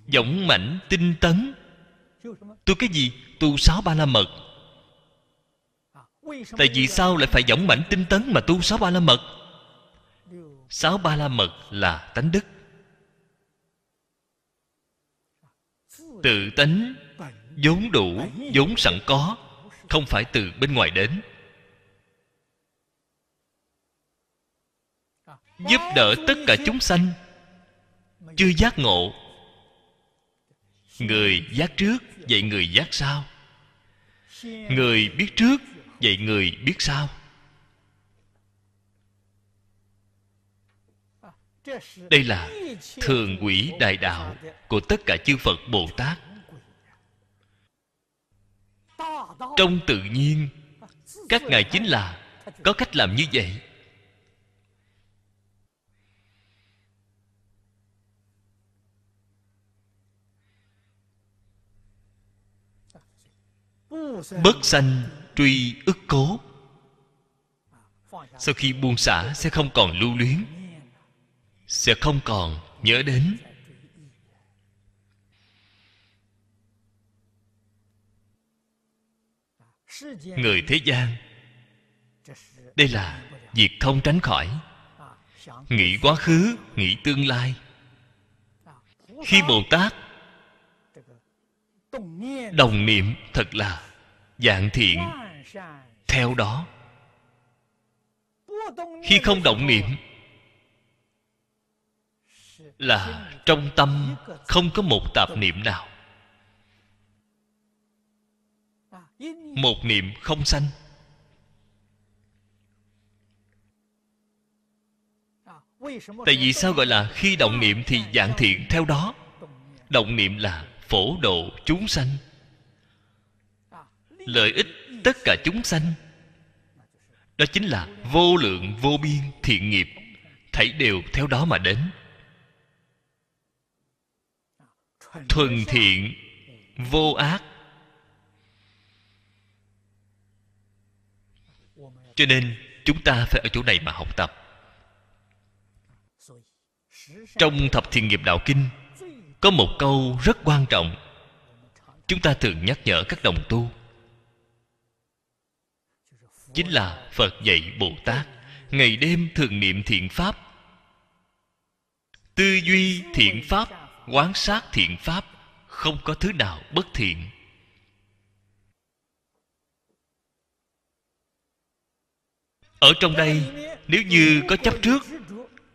Dũng mãnh tinh tấn. Tu cái gì? Tu sáu ba la mật. Tại vì sao lại phải dũng mãnh tinh tấn mà tu sáu ba la mật? Sáu ba la mật là tánh đức. Tự tánh, vốn đủ, vốn sẵn có, không phải từ bên ngoài đến. Giúp đỡ tất cả chúng sanh, chưa giác ngộ. Người giác trước, vậy người giác sau. Người biết trước, vậy người biết sau. đây là thường quỷ đại đạo của tất cả chư phật bồ tát. Trong tự nhiên, các ngài chính là có cách làm như vậy. Bất sanh truy ức cố. Sau khi buông xả sẽ không còn lưu luyến sẽ không còn nhớ đến. Người thế gian, đây là việc không tránh khỏi. Nghĩ quá khứ, nghĩ tương lai. Khi bồ tát đồng niệm thật là dạng thiện, theo đó, khi không động niệm là trong tâm không có một tạp niệm nào. Một niệm không sanh. Tại vì sao gọi là khi động niệm thì dạng thiện theo đó? Động niệm là phổ độ chúng sanh. Lợi ích tất cả chúng sanh. Đó chính là vô lượng vô biên thiện nghiệp. Thảy đều theo đó mà đến. Thuần thiện, vô ác. Cho nên, chúng ta phải ở chỗ này mà học tập. Trong thập thiện nghiệp đạo kinh, có một câu rất quan trọng. Chúng ta thường nhắc nhở các đồng tu. Chính là phật dạy bồ tát, ngày đêm thường niệm thiện pháp. Tư duy thiện pháp quán sát thiện pháp, không có thứ nào bất thiện. Ở trong đây, nếu như có chấp trước,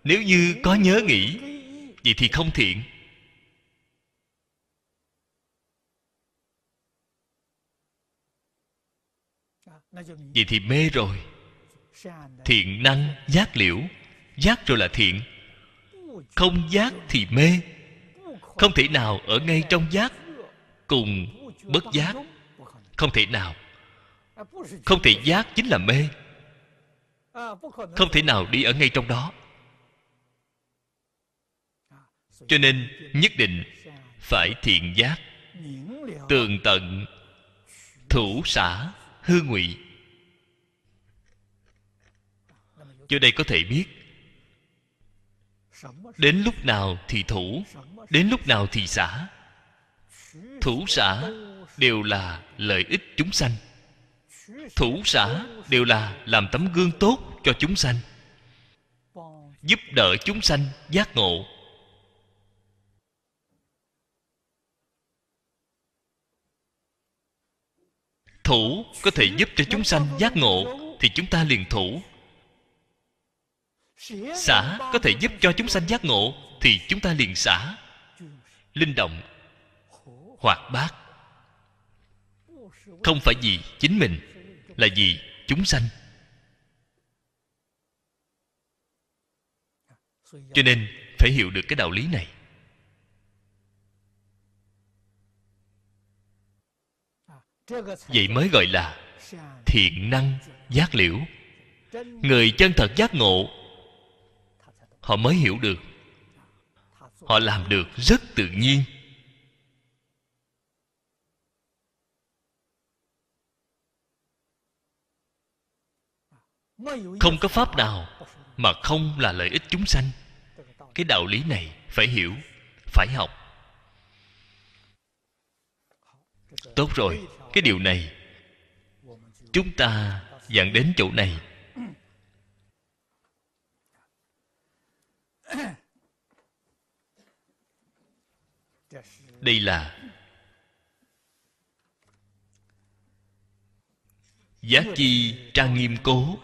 nếu như có nhớ nghĩ, vậy thì không thiện. Vậy thì mê rồi. Thiện năng giác liễu, giác rồi là thiện. Không giác thì mê không thể nào ở ngay trong giác cùng bất giác. Không thể nào. Không thể giác chính là mê. Không thể nào đi ở ngay trong đó. Cho nên nhất định phải thiện giác, tường tận, thủ xã hư ngụy. Cho đây có thể biết đến lúc nào thì thủ, đến lúc nào thì xả. Thủ xả đều là lợi ích chúng sanh. Thủ xả đều là làm tấm gương tốt cho chúng sanh, giúp đỡ chúng sanh giác ngộ. Thủ có thể giúp cho chúng sanh giác ngộ thì chúng ta liền thủ xả có thể giúp cho chúng sanh giác ngộ thì chúng ta liền xả. Linh động, hoạt bát. Không phải vì chính mình, là vì chúng sanh. Cho nên phải hiểu được cái đạo lý này. Vậy mới gọi là thiện năng giác liễu. Người chân thật giác ngộ họ mới hiểu được. Họ làm được rất tự nhiên. Không có pháp nào mà không là lợi ích chúng sanh. Cái đạo lý này phải hiểu, phải học. Tốt rồi, cái điều này chúng ta dẫn đến chỗ này. Đây là giác chi trang nghiêm cố,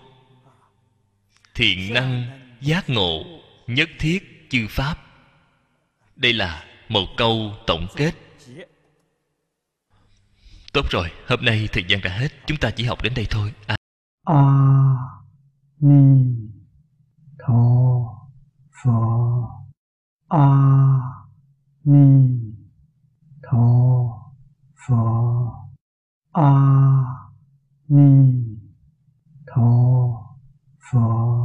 thiện năng giác ngộ, nhất thiết chư pháp. Đây là một câu tổng kết. Tốt rồi, hôm nay thời gian đã hết. Chúng ta chỉ học đến đây thôi. À. A ni tho. 佛阿弥陀佛，阿弥陀佛。